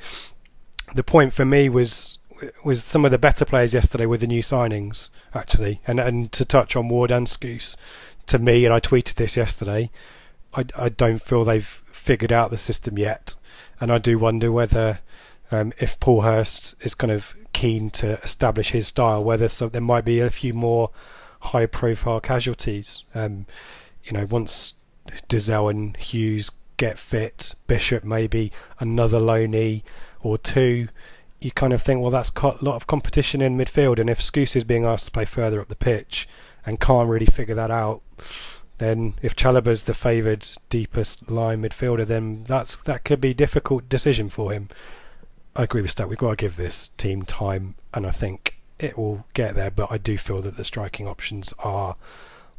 the point for me was was some of the better players yesterday with the new signings actually, and and to touch on Ward and Skuse, to me, and I tweeted this yesterday. I, I don't feel they've figured out the system yet, and I do wonder whether um, if Paul Hurst is kind of keen to establish his style, whether so, there might be a few more high-profile casualties. Um, you know, once Dozzell and Huws get fit, Bishop maybe another loney or two. You kind of think, well, that's a lot of competition in midfield, and if Skuse is being asked to play further up the pitch and can't really figure that out, then if Chalobah's the favoured deepest line midfielder, then that's that could be difficult decision for him. I agree with Stat. We've got to give this team time, and I think it will get there. But I do feel that the striking options are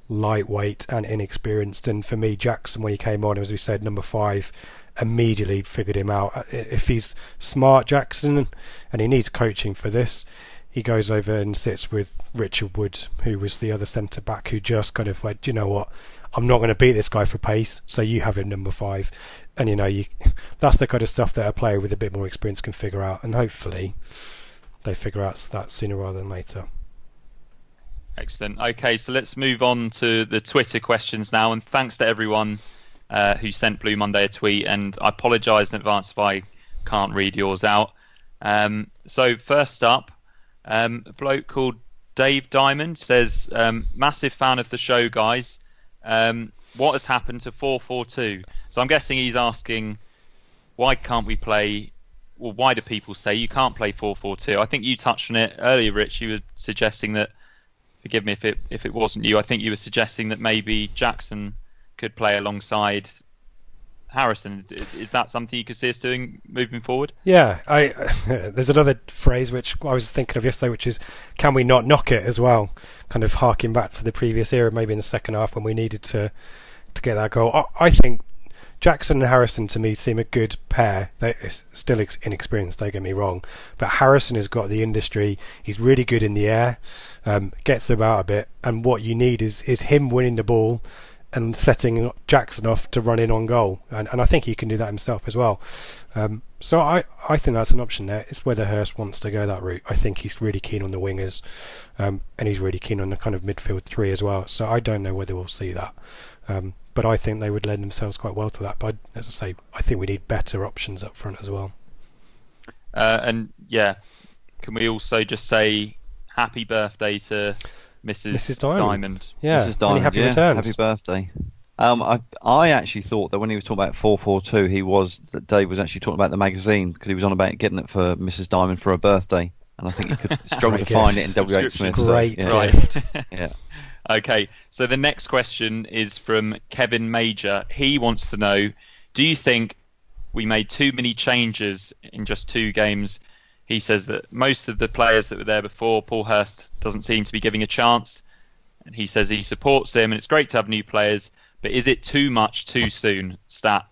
lightweight and inexperienced. And for me, Jackson, when he came on, as we said, number five, immediately figured him out. Uh, if he's smart, Jackson, and he needs coaching for this, he goes over and sits with Richard Wood, who was the other centre back, who just kind of went, you know what, I'm not going to beat this guy for pace, so you have him number five. And you know, you [laughs] that's the kind of stuff that a player with a bit more experience can figure out, and hopefully they figure out that sooner rather than later. Excellent. Okay, so let's move on to the Twitter questions now, and thanks to everyone uh, who sent Blue Monday a tweet. And I apologise in advance if I can't read yours out. Um, so first up, um, a bloke called Dave Diamond says, um, "Massive fan of the show, guys. Um, what has happened to 442? So I'm guessing he's asking, why can't we play? Well, why do people say you can't play 442? I think you touched on it earlier, Rich. You were suggesting that. Forgive me if it if it wasn't you. I think you were suggesting that maybe Jackson could play alongside Harrison. Is that something you could see us doing moving forward? Yeah, I, [laughs] there's another phrase which I was thinking of yesterday, which is "can we not knock it" as well, kind of harking back to the previous era, maybe in the second half when we needed to to get that goal. I, I think Jackson and Harrison to me seem a good pair. They're still inexperienced, don't get me wrong, but Harrison has got the industry. He's really good in the air, um, gets about a bit, and what you need is is him winning the ball and setting Jackson off to run in on goal, and, and I think he can do that himself as well. Um, so I, I think that's an option there. It's whether Hurst wants to go that route. I think he's really keen on the wingers, um, and he's really keen on the kind of midfield three as well. So I don't know whether we'll see that. Um, but I think they would lend themselves quite well to that. But as I say, I think we need better options up front as well. Uh, and yeah, can we also just say happy birthday to Mrs. Mrs. Diamond? Diamond. Yeah, Mrs. Diamond, happy yeah, returns. happy birthday. Um, I I actually thought that when he was talking about 442, he was that Dave was actually talking about the magazine because he was on about getting it for Mrs. Diamond for her birthday, and I think he could [laughs] struggle to find it in WH Smith. so, Great yeah. [laughs] Right. yeah. Okay, so the next question is from Kevin Major. He wants to know Do you think we made too many changes in just two games? He says that most of the players that were there before, Paul Hurst doesn't seem to be giving a chance. And he says he supports him and it's great to have new players, but is it too much too soon? Stat.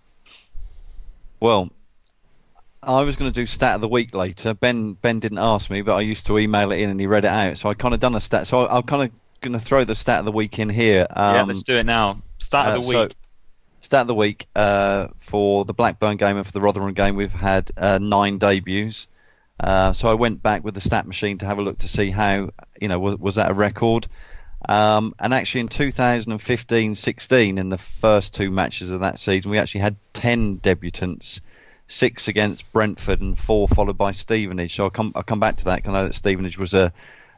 Well, I was going to do stat of the week later. Ben Ben didn't ask me, but I used to email it in and he read it out. So I kind of done a stat. So I, I'm kind of going to throw the stat of the week in here. Um, yeah, let's do it now. Stat of uh, the so- week. Stat of the week uh, for the Blackburn game and for the Rotherham game, we've had uh, nine debuts. Uh, so I went back with the stat machine to have a look to see how, you know, was, was that a record? Um, and actually, in 2015-16, in the first two matches of that season, we actually had 10 debutants, six against Brentford and four followed by Stevenage. So I'll come, I'll come back to that because I know that Stevenage was a,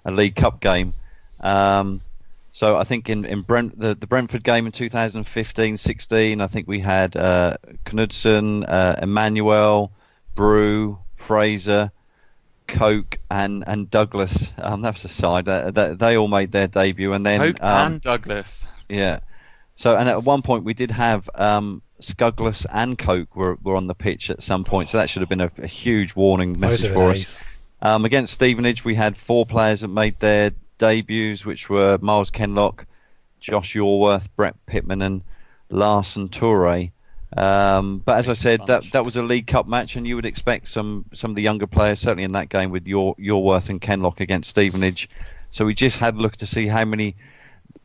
a League Cup game. Um, so I think in, in Brent, the, the Brentford game in 2015-16, I think we had uh, Knudsen, uh, Emmanuel, Bru, Fraser, Coke, and, and Douglas. Um, that's a side. Uh, they, they all made their debut, and then Hope um, and Douglas. yeah. So and at one point we did have um, Scuggless and Coke were, were on the pitch at some point. So that should have been a, a huge warning message for days. us. Um, against Stevenage, we had four players that made their debuts, which were Miles Kenlock, Josh Yorwerth, Brett Pitman, and Larsen Toure. Um, but as I said, that that was a League Cup match, and you would expect some some of the younger players, certainly in that game with your Yorwerth and Kenlock against Stevenage. So we just had a look to see how many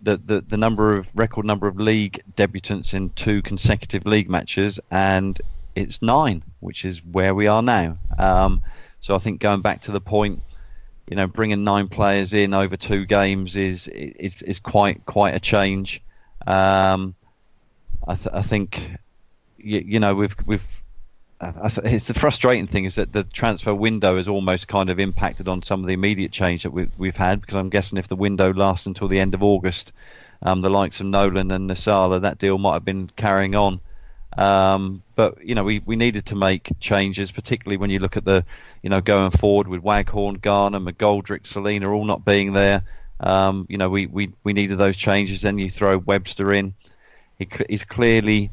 the, the the number of record number of league debutants in two consecutive league matches, and it's nine, which is where we are now. Um, so I think going back to the point, you know, bringing nine players in over two games is is, is quite quite a change. Um, I, th- I think you, you know we've we've it's the frustrating thing is that the transfer window has almost kind of impacted on some of the immediate change that we've, we've had because I'm guessing if the window lasts until the end of August, um, the likes of Nolan and Nsiala, that deal might have been carrying on. Um, but you know, we, we needed to make changes, particularly when you look at the, you know, going forward with Waghorn, Garner, McGoldrick, Celina all not being there. Um, you know, we, we, we needed those changes. Then you throw Webster in. He, he's clearly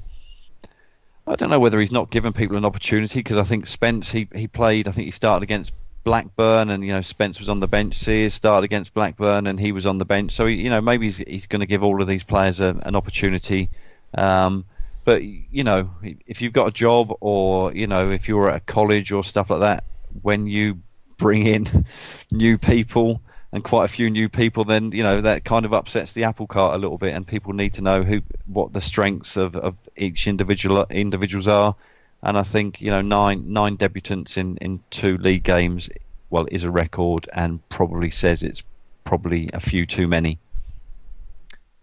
I don't know whether he's not given people an opportunity because I think Spence he he played. I think he started against Blackburn, and you know Spence was on the bench. Sears started against Blackburn, and he was on the bench. So you know maybe he's, he's going to give all of these players a, an opportunity. Um, but you know if you've got a job, or you know if you're at a college or stuff like that, when you bring in [laughs] new people, and quite a few new people, then you know that kind of upsets the apple cart a little bit, and people need to know who what the strengths of, of each individual individuals are. And I think you know nine nine debutants in, in two league games, well, is a record, and probably says it's probably a few too many.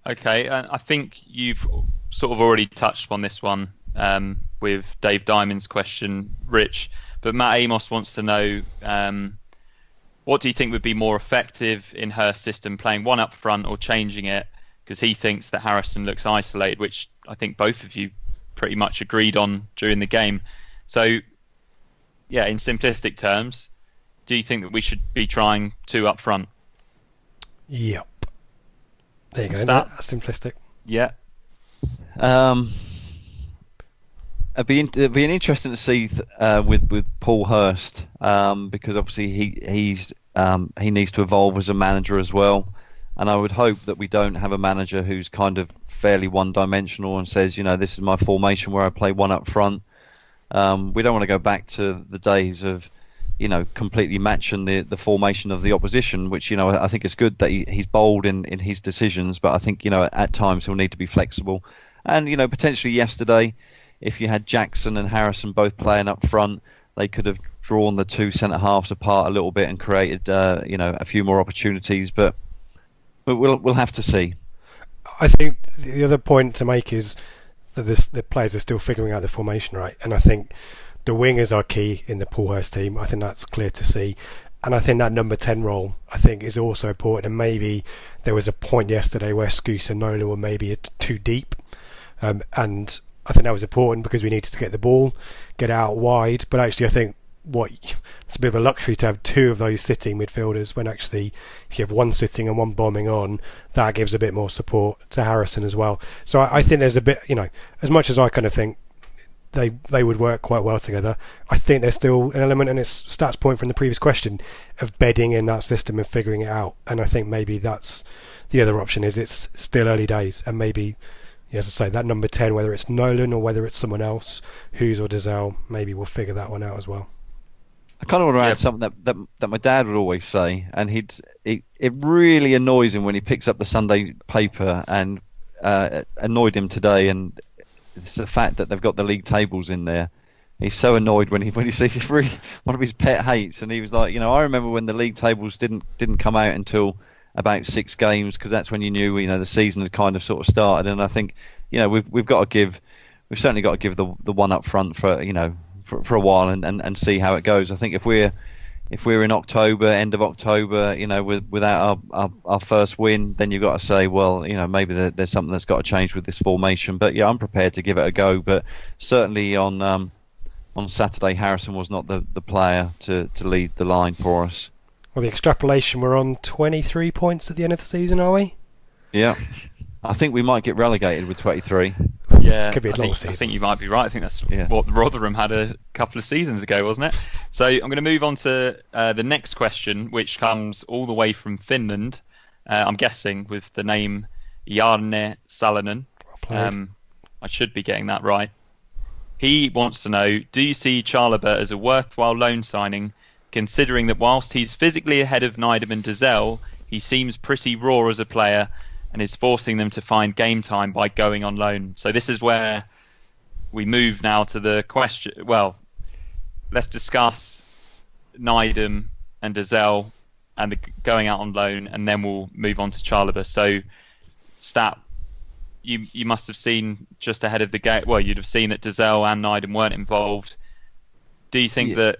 Okay, and I think you've sort of already touched on this one um, with Dave Diamond's question, Rich. But Matt Amos wants to know um, what do you think would be more effective in her system, playing one up front or changing it? Because he thinks that Harrison looks isolated, which I think both of you pretty much agreed on during the game. So, yeah, in simplistic terms, do you think that we should be trying two up front? Yep. There you go. That? That's simplistic. Yeah. Um, it'd be it'd be interesting to see uh, with with Paul Hurst um, because obviously he he's um, he needs to evolve as a manager as well, and I would hope that we don't have a manager who's kind of fairly one-dimensional and says, you know, this is my formation where I play one up front. Um, we don't want to go back to the days of you know completely matching the the formation of the opposition, which you know I think it's good that he, he's bold in in his decisions, but I think you know at times he'll need to be flexible, and you know potentially yesterday if you had Jackson and Harrison both playing up front, they could have drawn the two centre halves apart a little bit and created, uh, you know, a few more opportunities. But we'll we'll have to see. I think the other point to make is that this, the players are still figuring out the formation right, and I think the wingers are key in the Paul Hurst team. I think that's clear to see. And I think that number 10 role, I think, is also important. And maybe there was a point yesterday where Skuse and Nola were maybe too deep. Um, and I think that was important because we needed to get the ball, get out wide. But actually, I think what it's a bit of a luxury to have two of those sitting midfielders when actually if you have one sitting and one bombing on that gives a bit more support to Harrison as well so I, I, think there's a bit you know as much as I kind of think they they would work quite well together I think there's still an element and it's stats point from the previous question of bedding in that system and figuring it out and I think maybe that's the other option is it's still early days and maybe as I say, that number 10, whether it's Nolan or whether it's someone else, Huws or Dozzell, maybe we'll figure that one out as well. I kind of want to add yep. something that, that that my dad would always say, and he'd it, it really annoys him when he picks up the Sunday paper and uh, annoyed him today, and it's the fact that they've got the league tables in there. He's so annoyed when he when he [laughs] sees it's really one of his pet hates, and he was like, you know, I remember when the league tables didn't didn't come out until about six games because that's when you knew you know the season had kind of sort of started. And I think you know we've we've got to give we've certainly got to give the the one up front for you know for, for a while and, and, and see how it goes. I think if we're if we're in October, end of October, you know, with, without our, our, our first win, then you've got to say, well, you know, maybe there, there's something that's got to change with this formation. But yeah, I'm prepared to give it a go. But certainly on um, on Saturday, Harrison was not the, the player to, to lead the line for us. Well, the extrapolation, we're on 23 points at the end of the season, are we? Yeah. I think we might get relegated with 23. Yeah, could be a I think, season. I think you might be right. I think that's yeah. what Rotherham had a couple of seasons ago, wasn't it? So I'm going to move on to uh, the next question, which comes all the way from Finland. Uh, I'm guessing with the name Jarne Salonen. Um, I should be getting that right. He wants to know: Do you see Chalobah as a worthwhile loan signing, considering that whilst he's physically ahead of Nydam and Dozzell, he seems pretty raw as a player and is forcing them to find game time by going on loan. So this is where we move now to the question. Well, let's discuss Nydam and Dozzell and the going out on loan, and then we'll move on to Chalobah. So, Stat, you you must have seen just ahead of the game. Well, you'd have seen that Dozzell and Nydam weren't involved. Do you think yeah. that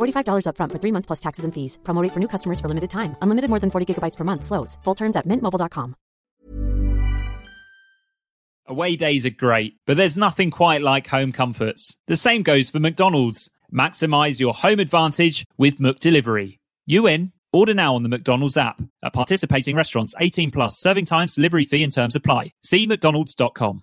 $45 upfront for three months plus taxes and fees. Promo for new customers for limited time. Unlimited more than 40 gigabytes per month. Slows. Full terms at mintmobile.com. Away days are great, but there's nothing quite like home comforts. The same goes for McDonald's. Maximize your home advantage with McDelivery. You in? Order now on the McDonald's app. At participating restaurants, 18 plus, serving times, delivery fee and terms apply. See mcdonalds.com.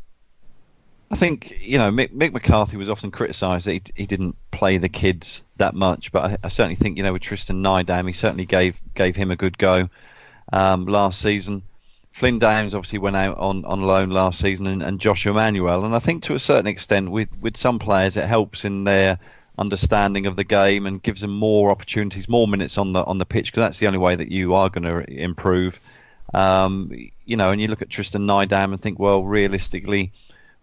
I think you know Mick, Mick McCarthy was often criticised that he, he, didn't play the kids that much, but I, I, certainly think you know with Tristan Nydam, he certainly gave gave him a good go um, last season. Flynn Downs obviously went out on, on loan last season, and, and Josh Emmanuel, and I think to a certain extent with with some players it helps in their understanding of the game and gives them more opportunities, more minutes on the on the pitch because that's the only way that you are going to improve. Um, you know, and you look at Tristan Nydam and think, well, realistically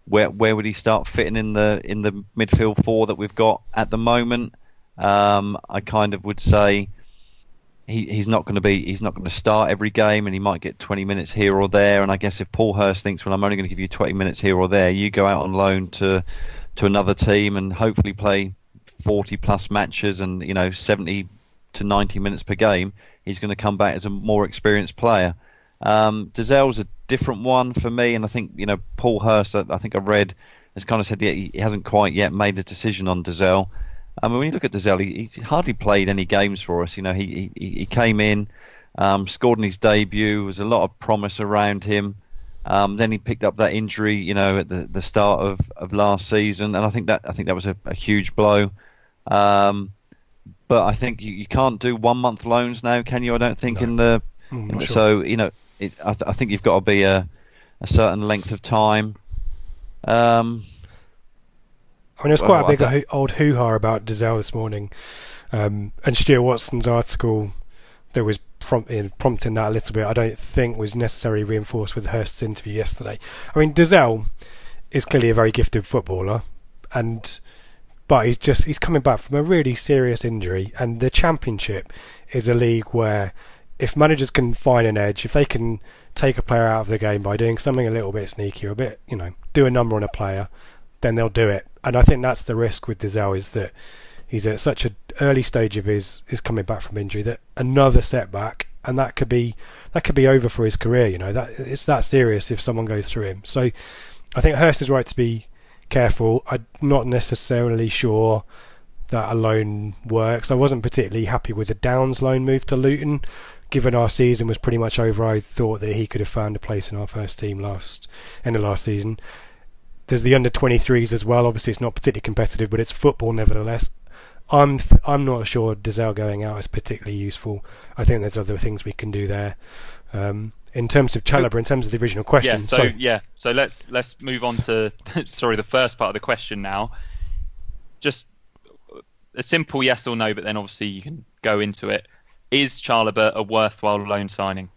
where where would he start fitting in the in the midfield four that we've got at the moment? Um, I kind of would say he, he's not going to be he's not going to start every game, and he might get 20 minutes here or there. And I guess if Paul Hurst thinks, well, I'm only going to give you 20 minutes here or there, you go out on loan to to another team and hopefully play 40 plus matches and you know 70 to 90 minutes per game. He's going to come back as a more experienced player. Um, Dozzell's a different one for me, and I think you know Paul Hurst. I, I think I read has kind of said yeah, he hasn't quite yet made a decision on Dozzell. I mean, when you look at Dozzell, he, he hardly played any games for us. You know, he he, he came in, um, scored in his debut. There was a lot of promise around him. Um, then he picked up that injury, you know, at the, the start of, of last season, and I think that I think that was a, a huge blow. Um, but I think you, you can't do one month loans now, can you? I don't think no. in the mm, sure. so you know it, I, th- I, think you've got to be a, a certain length of time. Um, I mean, there's well, quite a big old hoo ha about Dozzell this morning, um, and Stuart Watson's article that was prompting, prompting that a little bit. I don't think was necessarily reinforced with Hurst's interview yesterday. I mean, Dozzell is clearly a very gifted footballer, and but he's just he's coming back from a really serious injury, and the Championship is a league where if managers can find an edge, if they can take a player out of the game by doing something a little bit sneaky or a bit, you know, do a number on a player, then they'll do it. And I think that's the risk with Dozzell is that he's at such an early stage of his his coming back from injury that another setback and that could be that could be over for his career. You know that it's that serious if someone goes through him. So I think Hurst is right to be careful. I'm not necessarily sure that a loan works. I wasn't particularly happy with the Downs loan move to Luton given our season was pretty much over, I thought that he could have found a place in our first team last in the last season. there's the under 23s as well. Obviously, it's not particularly competitive, but it's football nevertheless. I'm th- I'm not sure Dozzell going out is particularly useful. I think there's other things we can do there. Um, in terms of Chalobah, in terms of the original question, yeah. So, so yeah, so let's let's move on to [laughs] sorry the first part of the question now. Just a simple yes or no, but then obviously you can go into it. Is Chalobah a worthwhile loan signing?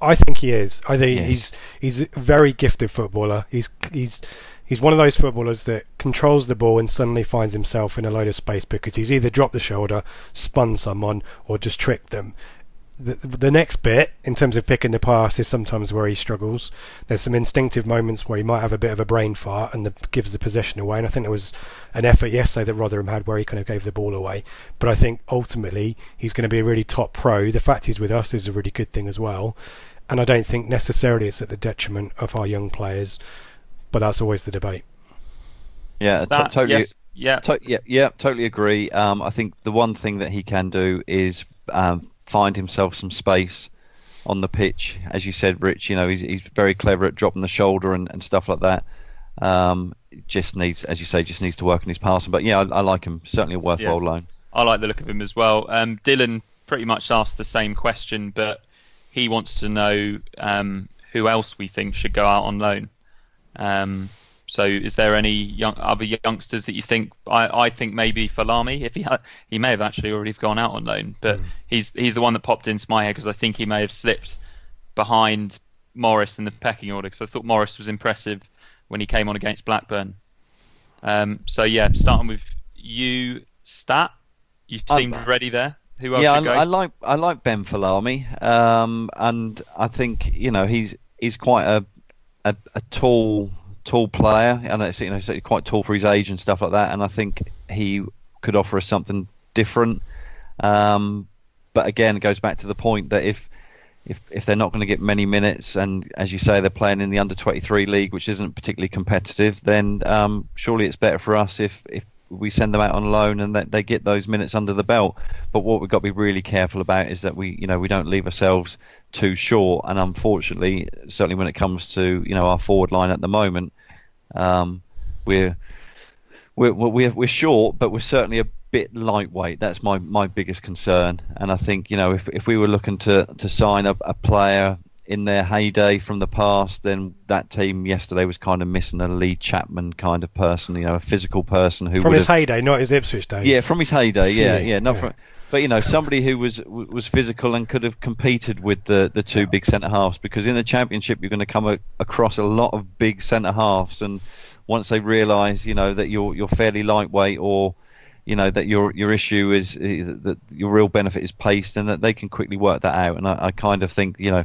I think he is. I think he's he's a very gifted footballer. He's he's he's one of those footballers that controls the ball and suddenly finds himself in a load of space because he's either dropped the shoulder, spun someone, or just tricked them. The, the next bit, in terms of picking the pass, is sometimes where he struggles. There's some instinctive moments where he might have a bit of a brain fart and the, gives the possession away. And I think there was an effort yesterday that Rotherham had where he kind of gave the ball away. But I think ultimately he's going to be a really top pro. The fact he's with us is a really good thing as well. And I don't think necessarily it's at the detriment of our young players but that's always the debate. Yeah, that, totally. Yes, yeah. To- yeah, yeah, totally agree. Um, I think the one thing that he can do is um, find himself some space on the pitch. As you said, Rich, you know he's he's very clever at dropping the shoulder and, and stuff like that. Um, just needs, as you say, just needs to work on his passing. But yeah, I, I like him. Certainly a worthwhile Yeah. loan. I like the look of him as well. Um, Dylan pretty much asked the same question, but he wants to know um, who else we think should go out on loan. Um, so, is there any young, other youngsters that you think? I, I think maybe Folami, if he had, he may have actually already gone out on loan, but he's he's the one that popped into my head because I think he may have slipped behind Morris in the pecking order because I thought Morris was impressive when he came on against Blackburn. Um, so yeah, starting with you, Stat. You Um, seemed ready there. Who else yeah, I. I like I like Ben Folami, um, and I think you know he's he's quite a a, a tall tall player, and it's you know quite tall for his age and stuff like that. And I think he could offer us something different. Um, but again, it goes back to the point that if if if they're not going to get many minutes, and as you say, they're playing in the under 23 league, which isn't particularly competitive, then um, surely it's better for us if if we send them out on loan and that they get those minutes under the belt. But what we've got to be really careful about is that we you know we don't leave ourselves too short. And unfortunately, certainly when it comes to you know our forward line at the moment, um, we're we're, we're we're short, but we're certainly a bit lightweight. That's my, my biggest concern. And I think you know if if we were looking to to sign a, a player in their heyday from the past, then that team yesterday was kind of missing a Lee Chapman kind of person, you know, a physical person who From his have- heyday, not his Ipswich days. yeah, from his heyday, yeah, yeah, not yeah. from. But you know, somebody who was was physical and could have competed with the the two big centre halves because in the championship you're going to come a, across a lot of big centre halves, and once they realise, you know, that you're you're fairly lightweight or you know that your your issue is uh, that your real benefit is pace, and that they can quickly work that out. And I, I kind of think you know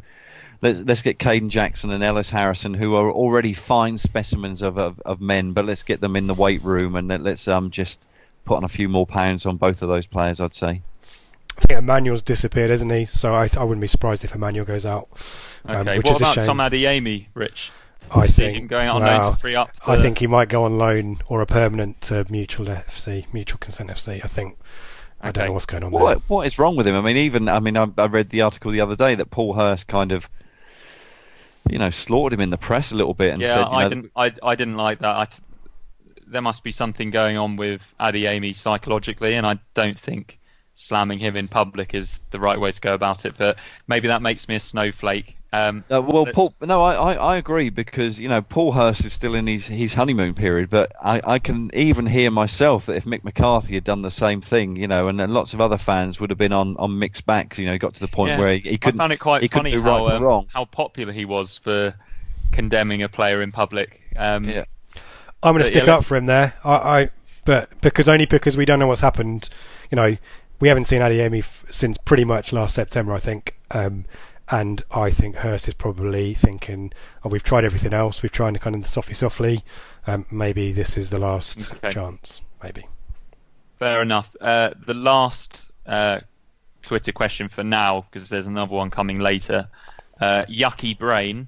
let's let's get Kayden Jackson and Ellis Harrison, who are already fine specimens of, of of men, but let's get them in the weight room and let, let's um just put on a few more pounds on both of those players. I'd say. I think Emmanuel's disappeared, isn't he? So I, I wouldn't be surprised if Emmanuel goes out. um, okay, which what is a about shame. Tom Adeyemi, Rich? I See think him going out on wow. loan to free up. I think he might go on loan or a permanent to Mutual FC, Mutual Consent FC. I think. I don't know what's going on there. What what is wrong with him? I mean, even I mean, I, I read the article the other day that Paul Hurst kind of, you know, slaughtered him in the press a little bit and yeah, said, I know, didn't. I, I didn't like that. I there must be something going on with Adeyemi psychologically, and I don't think slamming him in public is the right way to go about it. But maybe that makes me a snowflake. Um, Uh, well, let's- Paul, no, I, I, I agree because you know Paul Hurst is still in his, his honeymoon period, but I, I can even hear myself that if Mick McCarthy had done the same thing, you know, and then lots of other fans would have been on, on Mick's back. You know, he got to the point Yeah. where he, he couldn't. I found it quite funny how right um, wrong. how popular he was for condemning a player in public. Um, Yeah. I'm going to stick yeah, up for him there. I, I, but because only because we don't know what's happened. You know, we haven't seen Adeyemi f- since pretty much last September, I think. Um, and I think Hurst is probably thinking, "Oh, we've tried everything else. We've tried the kind of the softly, softly. Um, maybe this is the last Okay. chance. Maybe." Fair enough. Uh, the last uh, Twitter question for now, because there's another one coming later. Uh, Yucky Brain.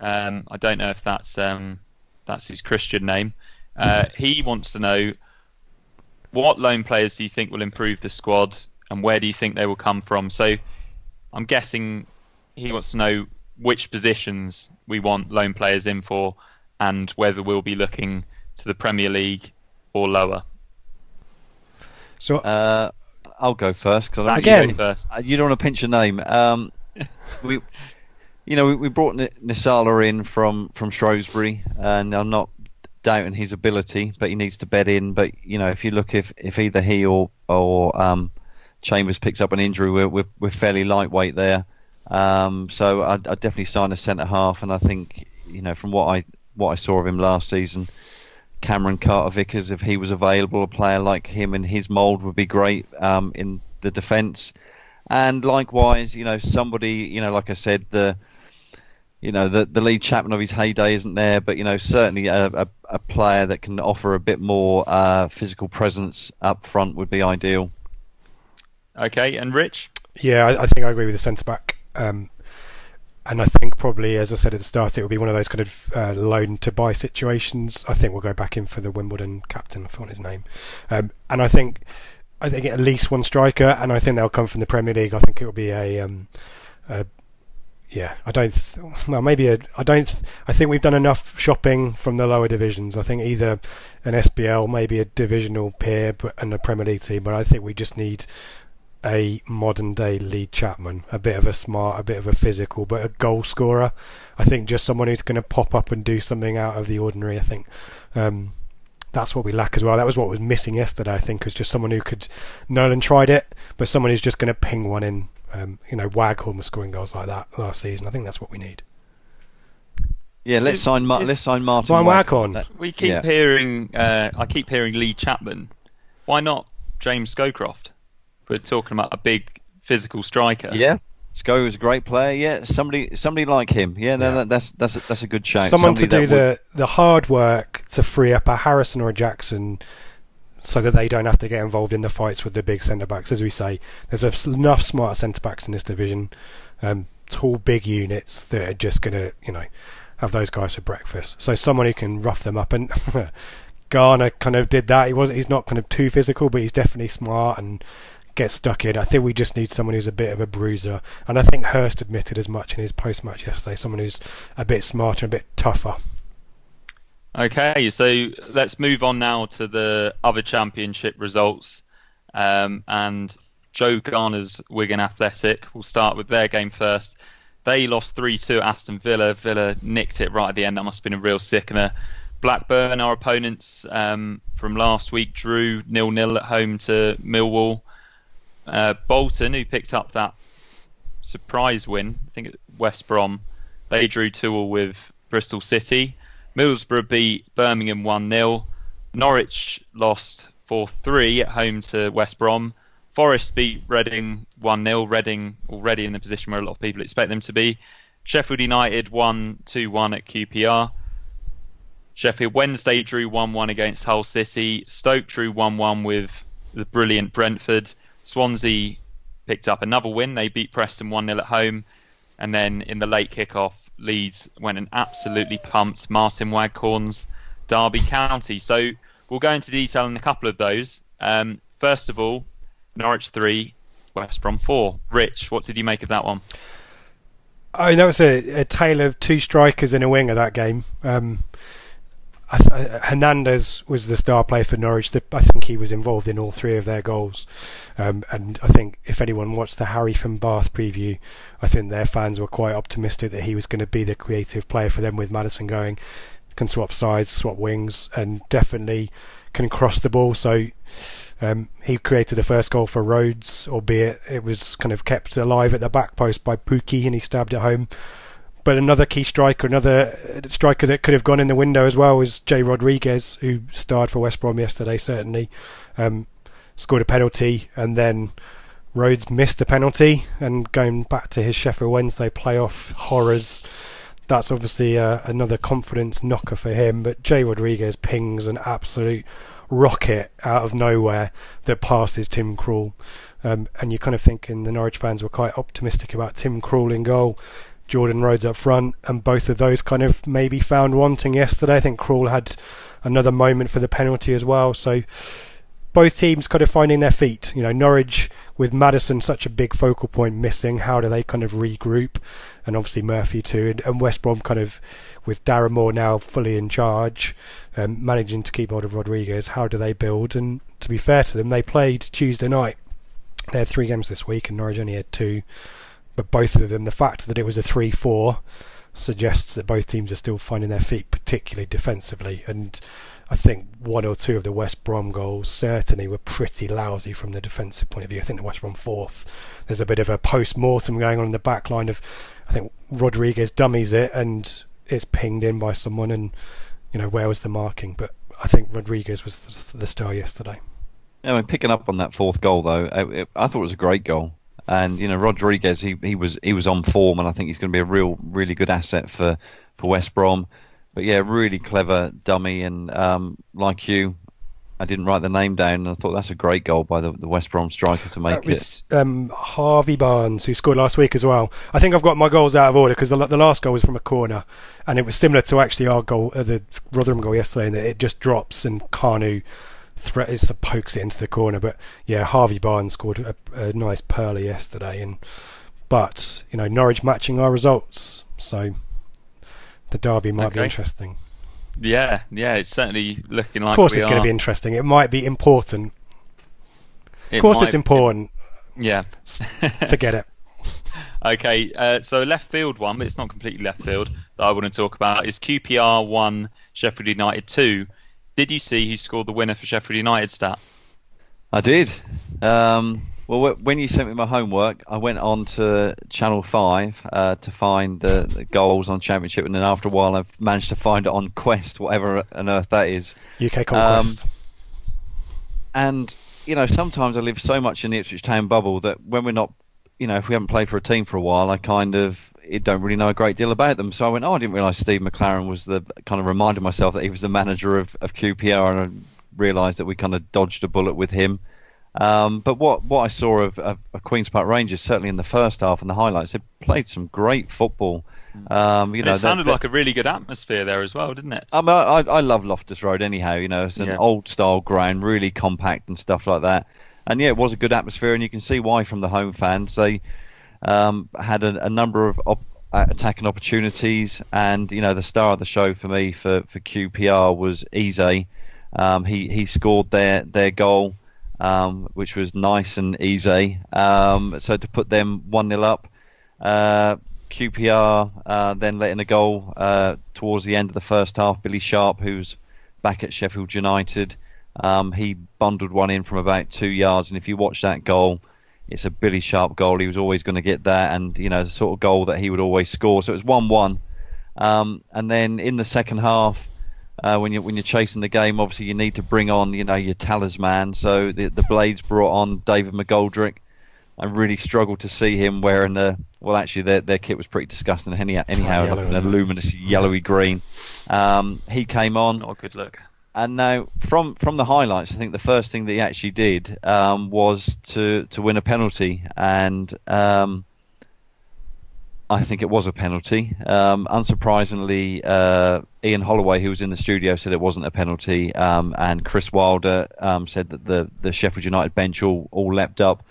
Um, I don't know if that's um, that's his Christian name. Uh, he wants to know what loan players do you think will improve the squad, and where do you think they will come from? So, I'm guessing he wants to know which positions we want loan players in for, and whether we'll be looking to the Premier League or lower. So Uh, I'll go first because Stat, you Again. go first. you don't want to pinch a name. Um, [laughs] we, you know, we, we brought N- Nsiala in from from Shrewsbury, and I'm not doubting his ability, but he needs to bed in. But you know, if you look if if either he or or um, Chambers picks up an injury, we're we're, we're fairly lightweight there. Um, so I'd, I'd definitely sign a centre half, and I think you know from what I what I saw of him last season. Cameron Carter Vickers, if he was available, a player like him in his mould would be great um, in the defence. And likewise, you know, somebody, you know, like I said, the you know the the Lee Chapman of his heyday isn't there, but you know certainly a, a, a player that can offer a bit more uh, physical presence up front would be ideal. Okay, and Rich? Yeah, I, I think I agree with the centre back. Um, and I think probably, as I said at the start, it will be one of those kind of uh, loan to buy situations. I think we'll go back in for the Wimbledon captain. I forgot his name. Um, and I think I think at least one striker, and I think they'll come from the Premier League. I think it will be a, um, a yeah. I don't. Th- well, maybe a. I don't. Th- I think we've done enough shopping from the lower divisions. I think either an SBL, maybe a divisional peer, but and a Premier League team. But I think we just need a modern day Lee Chapman, a bit of a smart, a bit of a physical, but a goal scorer. I think just someone who's going to pop up and do something out of the ordinary. I think um, that's what we lack as well. That was what was missing yesterday. I think was just someone who could. Nolan tried it, but someone who's just going to ping one in. Um, you know, Waghorn was scoring goals like that last season. I think that's what we need. Yeah, let's Is- sign Mar- is- let's sign Martin Ryan Waghorn. Waghorn. We keep Yeah. hearing, uh, I keep hearing Lee Chapman. Why not James Scowcroft? We're talking about a big physical striker. Yeah, Sko is a great player. Yeah, somebody somebody like him. Yeah, no, Yeah. that, that's that's a, that's a good shout. someone to do that would- the the hard work to free up a Harrison or a Jackson, so that they don't have to get involved in the fights with the big centre backs. As we say, there's enough smart centre backs in this division, um, tall, big units that are just going to, you know, have those guys for breakfast. So someone who can rough them up and. [laughs] Garner kind of did that. He was he's not kind of too physical, but he's definitely smart and gets stuck in. I think we just need someone who's a bit of a bruiser, and I think Hurst admitted as much in his post-match yesterday. Someone who's a bit smarter, a bit tougher. Okay, so let's move on now to the other championship results. Um, and Joe Garner's Wigan Athletic. We'll start with their game first. They lost 3 2 at Aston Villa. Villa nicked it right at the end. That must have been a real sickener. Blackburn, our opponents um, from last week, drew nil nil at home to Millwall. Uh, Bolton, who picked up that surprise win, I think West Brom, they drew 2 all with Bristol City. Middlesbrough beat Birmingham 1 0. Norwich lost 4 3 at home to West Brom. Forest beat Reading 1 0. Reading already in the position where a lot of people expect them to be. Sheffield United 1 2 1 at QPR. Sheffield Wednesday drew 1 1 against Hull City. Stoke drew 1 1 with the brilliant Brentford. Swansea picked up another win. They beat Preston 1 0 at home. And then in the late kickoff, Leeds went and absolutely pumped Martyn Waghorn's Derby County. So we'll go into detail in a couple of those. Um, first of all, Norwich 3, West Brom 4. Rich, what did you make of that one? I mean, that was a, a tale of two strikers and a winger that game. Um, I Hernandez was the star player for Norwich. I think he was involved in all three of their goals. Um, and I think if anyone watched the Harry from Bath preview, I think their fans were quite optimistic that he was going to be the creative player for them with Maddison going. Can swap sides, swap wings, and definitely can cross the ball. So um, he created the first goal for Rhodes, albeit it was kind of kept alive at the back post by Pukki and he stabbed it home. But another key striker, another uh, striker that could have gone in the window as well was Jay Rodriguez, who starred for West Brom yesterday, certainly. Um, scored a penalty and then Rhodes missed a penalty and going back to his Sheffield Wednesday playoff horrors. That's obviously uh, another confidence knocker for him. But Jay Rodriguez pings an absolute rocket out of nowhere that passes Tim Krul. Um, and you're kind of thinking the Norwich fans were quite optimistic about Tim Krul in goal. Jordan Rhodes up front, and both of those kind of maybe found wanting yesterday. I think Krul had another moment for the penalty as well. So both teams kind of finding their feet. You know, Norwich with Maddison such a big focal point missing. How do they kind of regroup? and obviously Murphy too, and, and West Brom kind of with Darren Moore now fully in charge, um, managing to keep hold of Rodriguez. How do they build? And to be fair to them, they played Tuesday night. They had three games this week, and Norwich only had two. But both of them, the fact that it was a three-four suggests that both teams are still finding their feet, particularly defensively. And I think one or two of the West Brom goals certainly were pretty lousy from the defensive point of view. I think the West Brom fourth, there's a bit of a post mortem going on in the back line of, I think Rodriguez dummies it and it's pinged in by someone, and you know where was the marking? But I think Rodriguez was the, star yesterday. I mean, picking up on that fourth goal though, I, I thought it was a great goal. And you know Rodriguez, he, he was he was on form, and I think he's going to be a real really good asset for, for West Brom. But yeah, really clever dummy, and um, like you, I didn't write the name down, and I thought that's a great goal by the, the West Brom striker to make that was, it. Um, Harvey Barnes, who scored last week as well. I think I've got my goals out of order because the, the last goal was from a corner, and it was similar to actually our goal, uh, the Rotherham goal yesterday, in that it just drops and Kanu threat is to pokes it into the corner. But yeah, Harvey Barnes scored a, a nice pearler yesterday, and but you know Norwich matching our results, so the derby might okay. be interesting. Yeah, yeah, it's certainly looking like. Of course, it's are. going to be interesting. It might be important. It of course, might, it's important. It, yeah, forget it. [laughs] Okay, uh, so left field one, but it's not completely left field that I want to talk about is QPR one, Sheffield United two. Did you see who scored the winner for Sheffield United stat? I did. Um, well, when you sent me my homework, I went on to Channel 5 uh, to find the, the, goals on Championship, and then after a while, I've managed to find it on Quest, whatever on earth that is. UK Conquest. Um, and, you know, sometimes I live so much in the Ipswich Town bubble that when we're not, you know, if we haven't played for a team for a while, I kind of don't really know a great deal about them. So I went, oh, I didn't realise Steve McClaren was the kind of reminded myself that he was the manager of, of QPR, and I realised that we kind of dodged a bullet with him. Um, but what, what I saw of, of, of, Queens Park Rangers, certainly in the first half and the highlights, they played some great football. Um, you know, it sounded like a really good atmosphere there as well, didn't it? I, I love Loftus Road anyhow. You know, it's an yeah. old style ground, really compact and stuff like that. And yeah, it was a good atmosphere, and you can see why from the home fans. They um, had a, a, number of op- uh, attacking opportunities, and you know the star of the show for me for, for QPR was Eze. Um, he he scored their their goal, um, which was nice and easy. Um, so to put them one 0 up, uh, QPR uh, then letting a goal uh, towards the end of the first half. Billy Sharp, who's back at Sheffield United, um, he bundled one in from about two yards, and if you watch that goal it's a Billy Sharp goal. He was always going to get that, and you know, the sort of goal that he would always score. So it was one-one, um, and then in the second half, uh, when you when you're chasing the game, obviously you need to bring on you know your talisman. So the the Blades brought on David McGoldrick. I really struggled to see him wearing the well, actually their their kit was pretty disgusting. Anyhow, anyhow, like a luminous yellowy green. Um, he came on. Not a good look. And now, from from the highlights, I think the first thing that he actually did um, was to to win a penalty, and um, I think it was a penalty. Um, unsurprisingly, uh, Ian Holloway, who was in the studio, said it wasn't a penalty, um, and Chris Wilder um, said that the the Sheffield United bench all all leapt up.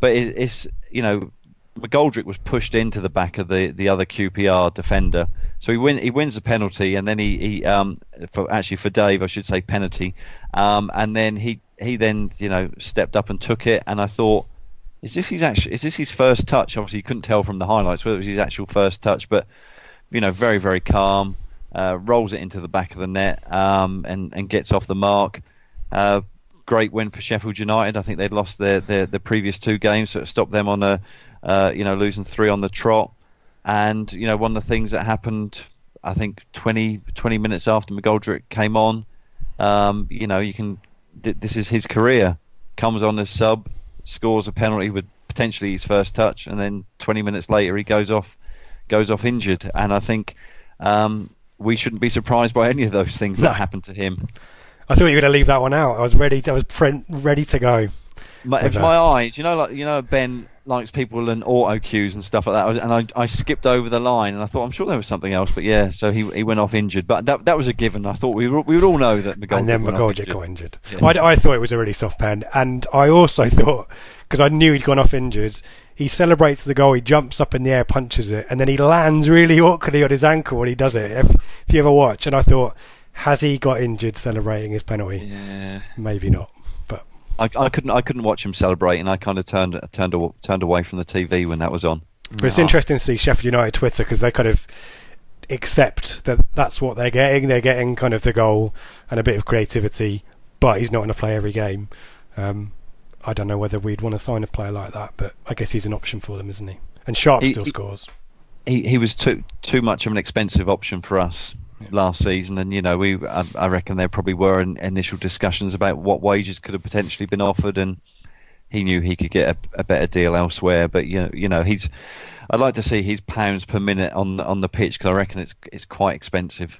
But it, it's you know McGoldrick was pushed into the back of the, the other QPR defender. So he win he wins the penalty, and then he, he um for actually for Dave I should say penalty, um and then he he then you know stepped up and took it, and I thought is this his actual is this his first touch? Obviously you couldn't tell from the highlights whether it was his actual first touch, but you know very very calm, uh, rolls it into the back of the net, um and and gets off the mark. Uh, great win for Sheffield United. I think they'd lost their, their, their previous two games, so it stopped them on a uh, you know, losing three on the trot. And, you know, one of the things that happened, I think, 20, 20 minutes after McGoldrick came on, um, you know, you can, th- this is his career. Comes on as sub, scores a penalty with potentially his first touch, and then 20 minutes later he goes off, goes off injured. And I think um, we shouldn't be surprised by any of those things no. that happened to him. I thought you were going to leave that one out. I was ready. I was ready to go. My, was my eyes. You know, like you know, Ben likes people and auto cues and stuff like that. And I, I skipped over the line, and I thought I'm sure there was something else, but yeah. So he he went off injured, but that that was a given. I thought we we would all know that McGoldrick and then McGoldrick got injured. Yeah. I, I thought it was a really soft pen, and I also [laughs] thought because I knew he'd gone off injured, he celebrates the goal. He jumps up in the air, punches it, and then he lands really [laughs] awkwardly on his ankle when he does it. If, if you ever watch, and I thought, has he got injured celebrating his penalty? Yeah. Maybe not. But I, I couldn't I couldn't watch him celebrate, And I kind of turned turned turned away from the TV when that was on. But it's interesting to see Sheffield United Twitter because they kind of accept that that's what they're getting. They're getting kind of the goal and a bit of creativity, but he's not going to play every game. Um, I don't know whether we'd want to sign a player like that, but I guess he's an option for them, isn't he? And Sharp He- still he- scores. He he was too too much of an expensive option for us last season, and you know we I, I reckon there probably were in, initial discussions about what wages could have potentially been offered, and he knew he could get a, a better deal elsewhere. But you know you know he's I'd like to see his pounds per minute on on the pitch because I reckon it's it's quite expensive.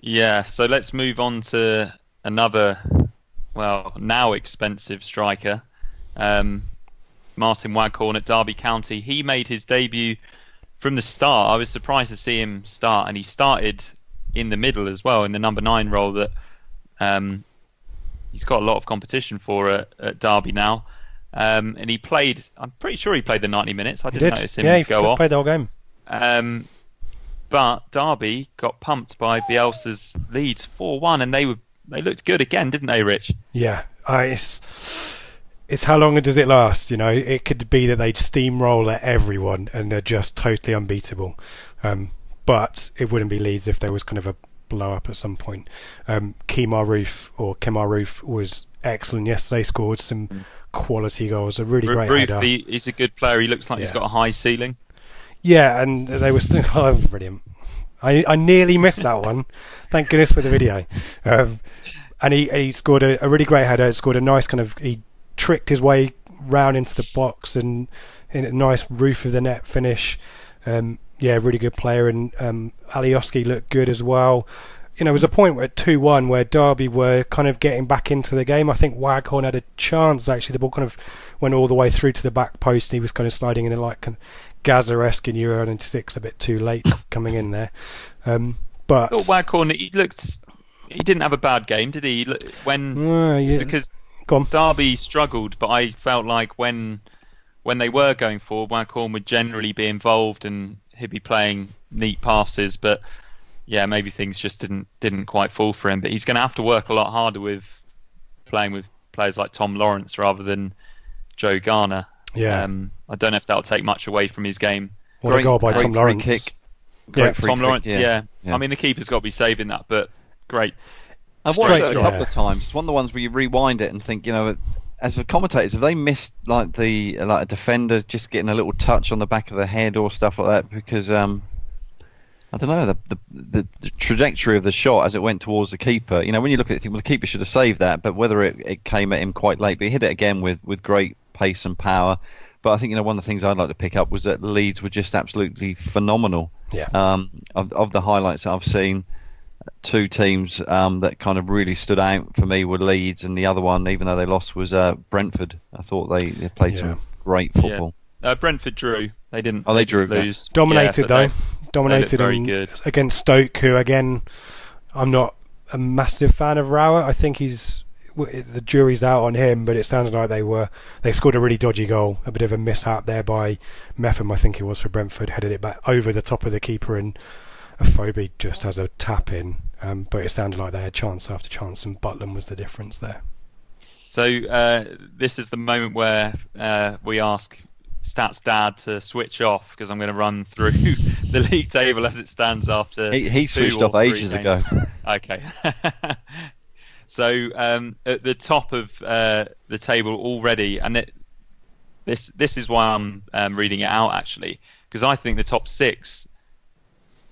Yeah, so let's move on to another, well, now expensive striker, um, Martyn Waghorn at Derby County. He made his debut from the start. I was surprised to see him start, and he started in the middle as well in the number nine role that um, he's got a lot of competition for at, at Derby now. Um, and he played. I'm pretty sure he played the 90 minutes. I didn't did. notice him Yeah, he go off. played the whole game. Um, but Derby got pumped by Bielsa's Leeds 4-1, and they were they looked good again, didn't they, Rich? Yeah, uh, it's it's how long does it last? You know, it could be that they steamroll at everyone and they're just totally unbeatable. Um, but it wouldn't be Leeds if there was kind of a blow up at some point. Um, Kemar Roofe or Kemar Roofe was excellent yesterday. Scored some quality goals. A really Ru- great Roofe, header. he, he's a good player. He looks like he's got a high ceiling. Yeah, and they were still [laughs] oh, brilliant. I I nearly missed that one. Thank goodness for the video. Um, and he he scored a, a really great header. Scored a nice kind of he tricked his way round into the box and in a nice roof of the net finish. Um, yeah, really good player. And um, Alioski looked good as well. You know, it was a point where at two one where Derby were kind of getting back into the game. I think Waghorn had a chance actually. The ball kind of went all the way through to the back post. And he was kind of sliding in a like kind of Gaza-esque in Euro 96, a bit too late [coughs] coming in there. Um, but Waghorn, he looked. He didn't have a bad game, did he? He When Uh, yeah. because Go on. Derby struggled, but I felt like when when they were going forward, Waghorn would generally be involved and he'd be playing neat passes. But yeah, maybe things just didn't didn't quite fall for him. But he's going to have to work a lot harder with playing with players like Tom Lawrence rather than Joe Garner. Yeah. Um, I don't know if that'll take much away from his game. What a goal by great Tom free Lawrence. kick. Yeah, Great free Tom kick, Lawrence, yeah. yeah. I mean, the keeper's got to be saving that, but great. I've watched Straight it a couple of times. It's one of the ones where you rewind it and think, you know, as the commentators, have they missed like the like a defender just getting a little touch on the back of the head or stuff like that? Because um, I don't know the, the the the trajectory of the shot as it went towards the keeper. You know, when you look at it, think, well, the keeper should have saved that, but whether it, it came at him quite late, but he hit it again with with great pace and power. But I think you know one of the things I'd like to pick up was that Leeds were just absolutely phenomenal. Yeah. Um, of of the highlights that I've seen, two teams um, that kind of really stood out for me were Leeds, and the other one, even though they lost, was uh, Brentford. I thought they, they played Yeah. some great football. Uh, Brentford drew. They didn't. Oh, they didn't drew, yeah. Lose. Dominated Yeah, though. they- Dominated very and good. against Stoke, who again, I'm not a massive fan of Rowett. I think he's the jury's out on him, but it sounds like they were they scored a really dodgy goal, a bit of a mishap there by Mepham, I think it was for Brentford, headed it back over the top of the keeper, and Afobe just has a tap in. Um, but it sounded like they had chance after chance, and Butland was the difference there. So uh, this is the moment where uh, we ask Stats Dad to switch off because I'm going to run through [laughs] the league table as it stands after. He, he switched off ages games. ago. Okay. [laughs] so um, at the top of uh, the table already, and it, this this is why I'm um, reading it out actually, because I think the top six.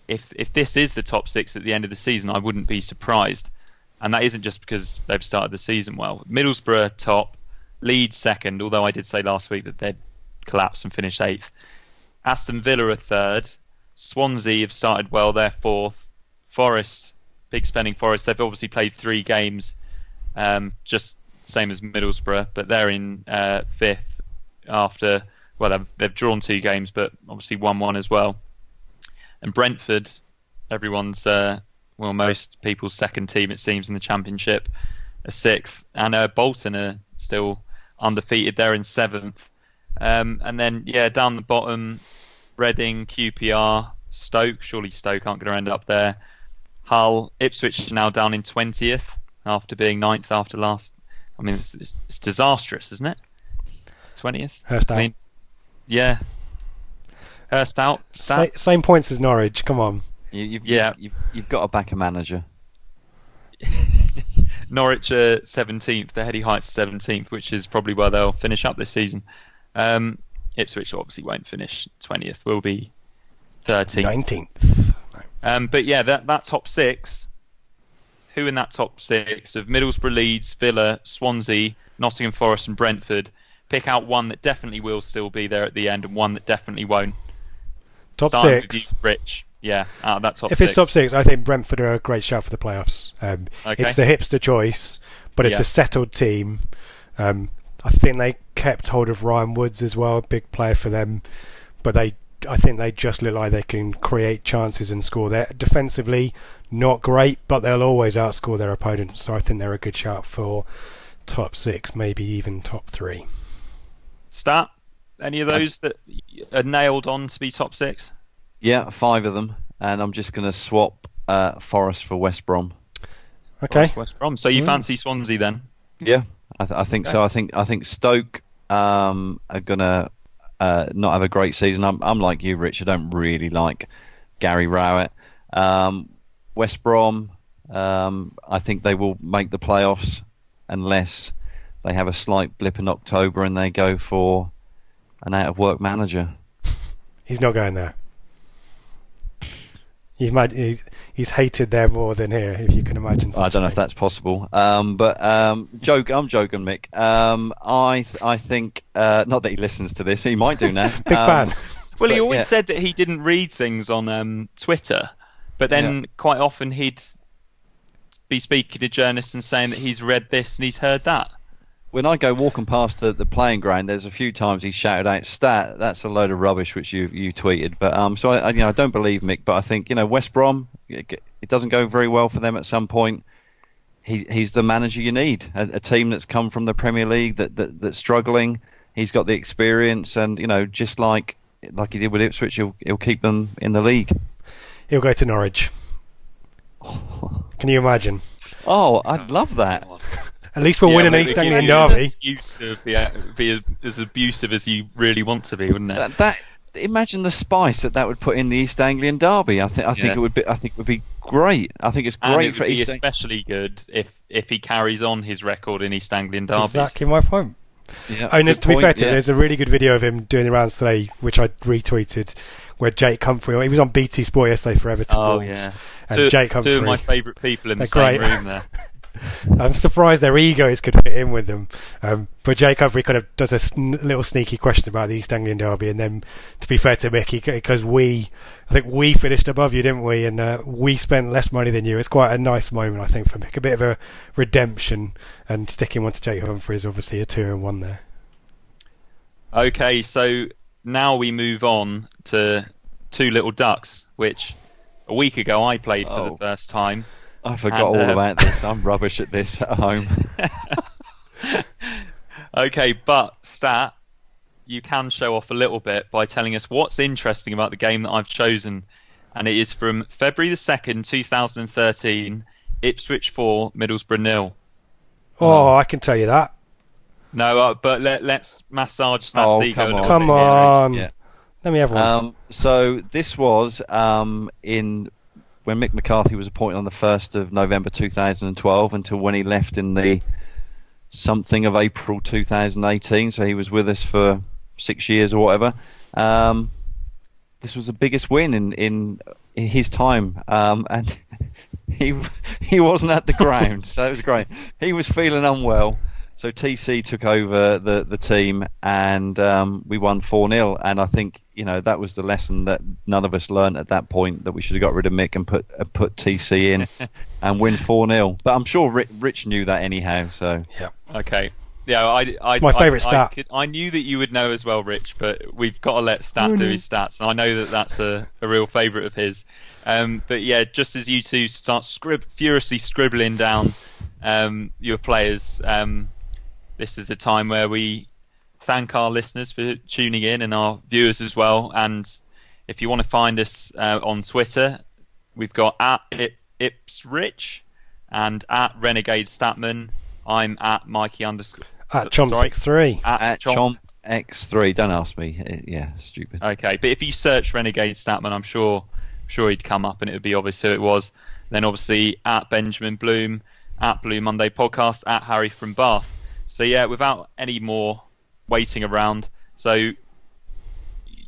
If if this is the top six at the end of the season, I wouldn't be surprised, and that isn't just because they've started the season well. Middlesbrough top, Leeds second, although I did say last week that they'd collapse and finish eighth. Aston Villa are third. Swansea have started well, they're fourth. Forest, big spending Forest, they've obviously played three games, um, just same as Middlesbrough, but they're in uh, fifth after, well, they've, they've drawn two games, but obviously 1 one as well. And Brentford, everyone's, uh, well, most people's second team, it seems, in the Championship, are sixth. And uh, Bolton are still undefeated, they're in seventh. Um, and then yeah, down the bottom, Reading, QPR, Stoke. Surely Stoke aren't going to end up there. Hull, Ipswich now down in twentieth after being ninth after last. I mean, it's, it's, it's disastrous, isn't it? Twentieth. Hurst. I mean, yeah. Hurst out. Sa- same points as Norwich. Come on. You, you've, Yeah. you've, you've got to back a manager. [laughs] Norwich are 17th, the Heady Heights are 17th, which is probably where they'll finish up this season. Um, Ipswich obviously won't finish 20th, will be 13th. Nineteenth. Um, but yeah, that, that top six, who in that top six of Middlesbrough, Leeds, Villa, Swansea, Nottingham Forest, and Brentford, pick out one that definitely will still be there at the end and one that definitely won't. Top Starting six. you, Rich. Yeah, out of that top if six. it's top six, I think Brentford are a great shout for the playoffs. Um, Okay. It's the hipster choice, but it's Yeah. a settled team. Um, I think they kept hold of Ryan Woods as well, a big player for them. But they, I think they just look like they can create chances and score. They're defensively not great, but they'll always outscore their opponents. So I think they're a good shout for top six, maybe even top three. Stat? Any of those that are nailed on to be top six? Yeah, five of them, and I'm just going to swap uh, Forest for West Brom. Okay. West- West Brom. So you Mm. fancy Swansea then? Yeah, I, th- I think so. I think I think Stoke um, are gonna uh, not have a great season. I'm, I'm like you, Rich. I don't really like Gary Rowett. Um, West Brom. Um, I think they will make the playoffs unless they have a slight blip in October and they go for an out of work manager. He's not going there. He's, mad, he, he's hated there more than here, if you can imagine. I don't know if that's possible. Um, but um, joke, I'm joking, Mick. Um, I I think uh, not that he listens to this. He might do now. [laughs] Big Um, fan. Well, he always yeah. said that he didn't read things on um, Twitter, but then Yeah. quite often he'd be speaking to journalists and saying that he's read this and he's heard that. When I go walking past the, the playing ground, there's a few times he shouted out "stat." That's a load of rubbish, which you you tweeted. But um, so I, I you know I don't believe Mick, but I think you know West Brom. It, it doesn't go very well for them at some point. He he's the manager you need. A, a team that's come from the Premier League that, that that's struggling. He's got the experience, and you know just like like he did with Ipswich, he'll he'll keep them in the league. He'll go to Norwich. [laughs] Can you imagine? Oh, I'd love that. At least we'll Yeah, win an East Anglian gives you an derby. excuse to be, uh, be as abusive as you really want to be, wouldn't it? That, that imagine the spice that that would put in the East Anglian derby. I think I think Yeah. it would be I think it would be great. I think it's and great it would for be East. Ang- especially good if if he carries on his record in East Anglian Derby. Exactly my point. Yeah, no, good to be fair to him, yeah. there's a really good video of him doing the rounds today, which I retweeted, where Jake Humphrey, he was on BT Sport yesterday for Everton. Oh Wolves, yeah, And two, Jake two Humphrey. of my favourite people in the same great. room there. [laughs] I'm surprised their egos could fit in with them. Um, but Jake Humphrey kind of does a sn- little sneaky question about the East Anglian derby, and then, to be fair to Mickey, because we, I think we finished above you, didn't we? And uh, we spent less money than you. It's quite a nice moment, I think, for Mick. A bit of a redemption, and sticking one to Jake Humphrey is obviously a two and one there. Okay, so now we move on to Two Little Ducks, which a week ago I played for Oh. the first time. I forgot and, all uh, about this. I'm rubbish at this at home. [laughs] Okay, but Stat, you can show off a little bit by telling us what's interesting about the game that I've chosen. And it is from February the 2nd, 2013, Ipswich 4, Middlesbrough nil. Oh, I can tell you that. No, uh, but let, let's massage Stat's Oh, ego come a little on. Come bit here, Rich. on. yeah. Let me have one. Um, so this was um, in when Mick McCarthy was appointed on the first of November 2012 until when he left in the something of April 2018. So he was with us for six years or whatever. Um, this was the biggest win in in, in his time, um, and [laughs] he he wasn't at the ground, so it was great. He was feeling unwell. So TC took over the, the team and um, we won 4 0. And I think, you know, that was the lesson that none of us learned at that point that we should have got rid of Mick and put uh, put TC in [laughs] and win 4 0. But I'm sure Rich, Rich knew that anyhow. So yeah, Okay. Yeah, I, I, my I- favourite I, stat. could- I knew that you would know as well, Rich, but we've got to let Stat Oh, do his stats, and I know that that's a, a real favourite of his. Um, but yeah, just as you two start scrib- furiously scribbling down um, your players, um, this is the time where we thank our listeners for tuning in and our viewers as well. And if you want to find us uh, on Twitter, we've got at Ip- Ipsrich and at Renegade Statman. I'm at Mikey underscore. At sorry, Chomp63. At, At Chomp. Chomp X3. Don't ask me. Uh, Yeah, stupid. Okay, but if you search Renegade Statman, I'm sure sure he'd come up and it would be obvious who it was. Then obviously at Benjamin Bloom, at Blue Monday Podcast, at Harry from Bath. So yeah, without any more waiting around, so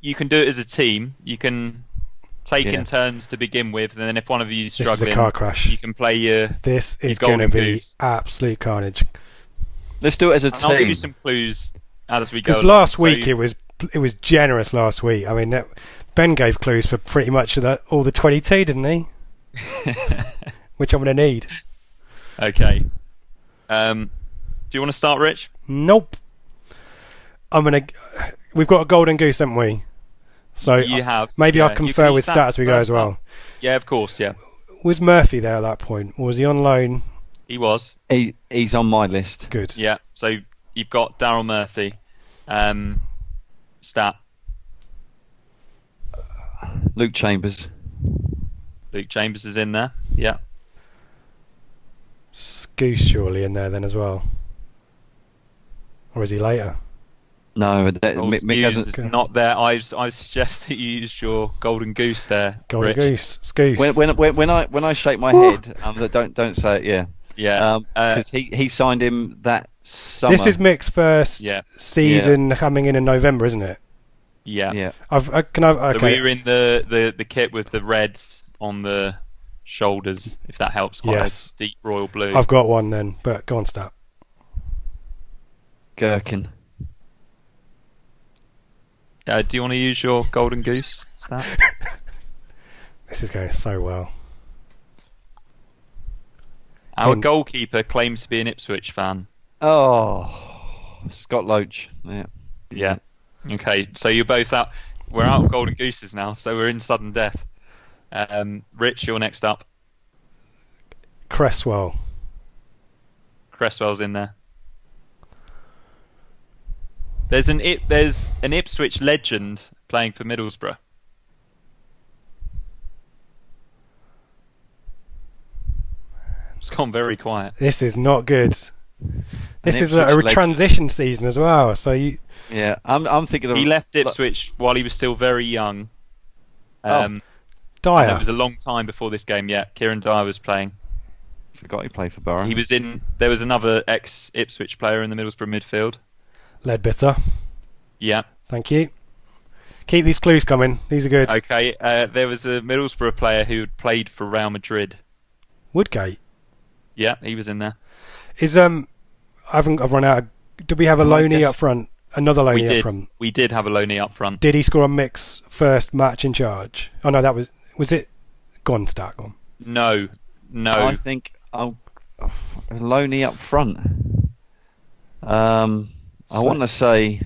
you can do it as a team. You can take Yeah. in turns to begin with, and then if one of you is This is a struggling, car crash. you can play your. This is going to be goose. absolute carnage. Let's do it as a And I'll give you some clues as we go. Because along. last So- week it was it was generous. Last week, I mean, that, Ben gave clues for pretty much the, all the 22, didn't he? [laughs] Which I'm going to need. Okay. Um, do you want to start, Rich? Nope. I'm going to. We've got a golden goose, haven't we? So You have, Maybe yeah. I'll confer with use stats as we go as well. time. Yeah, of course. Yeah, Was Murphy there at that point, or was he on loan? he was. He, he's on my list. Good. Yeah. So you've got Daryl Murphy. Um, stat. Luke Chambers. Luke Chambers is in there. Yeah. Skuse surely in there then as well. Or is he later? No, that, Mick, Mick hasn't. is not there. I I suggest that you use your golden goose there. Golden Rich. goose. Skuse. When, when, when, when I when I shake my head, [laughs] um, don't don't say it. Yeah, Yeah. uh, because he he signed him that summer. this is Mick's first Yeah. season coming in in November, isn't it? yeah. yeah. I've, I, can I? So Okay. we were in the, the, the kit with the red on the shoulders, if that helps. Quite Yes. a deep royal blue. I've got one then, but go on, start. Gherkin. Uh, do you want to use your golden goose stat? [laughs] This is going so well. Our In- goalkeeper claims to be an Ipswich fan. Oh, Scott Loach. Yeah. Yeah. Okay, so you're both out. We're out of golden gooses now, so we're in sudden death. Um, Rich, you're next up. Cresswell. Cresswell's in there. There's an Ip, there's an Ipswich legend playing for Middlesbrough. It's gone very quiet. This is not good. This is Ipswich a, a legend. transition season as well. So you, Yeah, I'm I'm thinking of. He left Ipswich while he was still very young. Oh. Um, and Dyer. it was a long time before this game. Yeah, Kieran Dyer was playing. Forgot he played for Borough. He was in. There was another ex Ipswich player in the Middlesbrough midfield. Leadbitter. Yeah. Thank you. Keep these clues coming. These are good. Okay. Uh, there was a Middlesbrough player who had played for Real Madrid. Woodgate Yeah, he was in there. is um. I haven't. I've run out. Of, did we have a Well, I loanee guess- up front? Another we loanee up front. We did have a loanee up front. Did he score a mix first match in charge? Oh no, that was was it. Gone, start gone. No, no. I think I'll Loney up front. Um, I So- want to say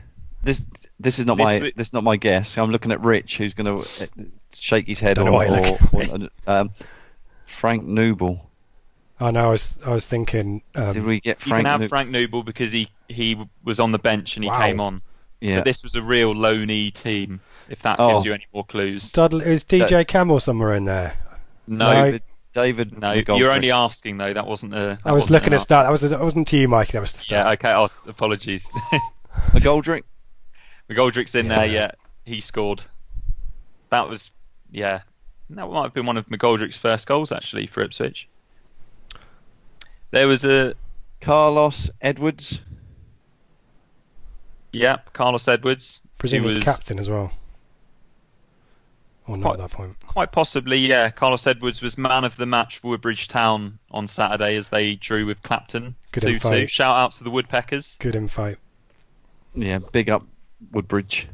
this. This is not This my. wi- This is not my guess. I'm looking at Rich, who's going to shake his head. Or, or, or, um, Frank Nouble. Oh no, I was I was thinking. Um, Did we get you Frank? can have Noo- Frank Nouble because he he was on the bench and he Wow. came on. yeah. But this was a real loanee team. If that Oh. gives you any more clues. Dudley, is DJ Campbell somewhere in there? No, No. David. David no. McGoldrick. You're only asking though. That wasn't a. That I was looking at start. That was that wasn't to you, Mike. That was to start. Yeah. Okay. Oh, apologies. [laughs] McGoldrick. McGoldrick's in there. Yeah. Yeah. He scored. That was. Yeah. That might have been one of McGoldrick's first goals actually for Ipswich. There was a Carlos Edwards. yeah Carlos Edwards. Presumably was captain as well. Or not Quite- at that point. Quite possibly, yeah. Carlos Edwards was man of the match for Woodbridge Town on Saturday as they drew with Clapton. Good 2 info. 2. Shout out to the Woodpeckers. Good info. Yeah, big up Woodbridge.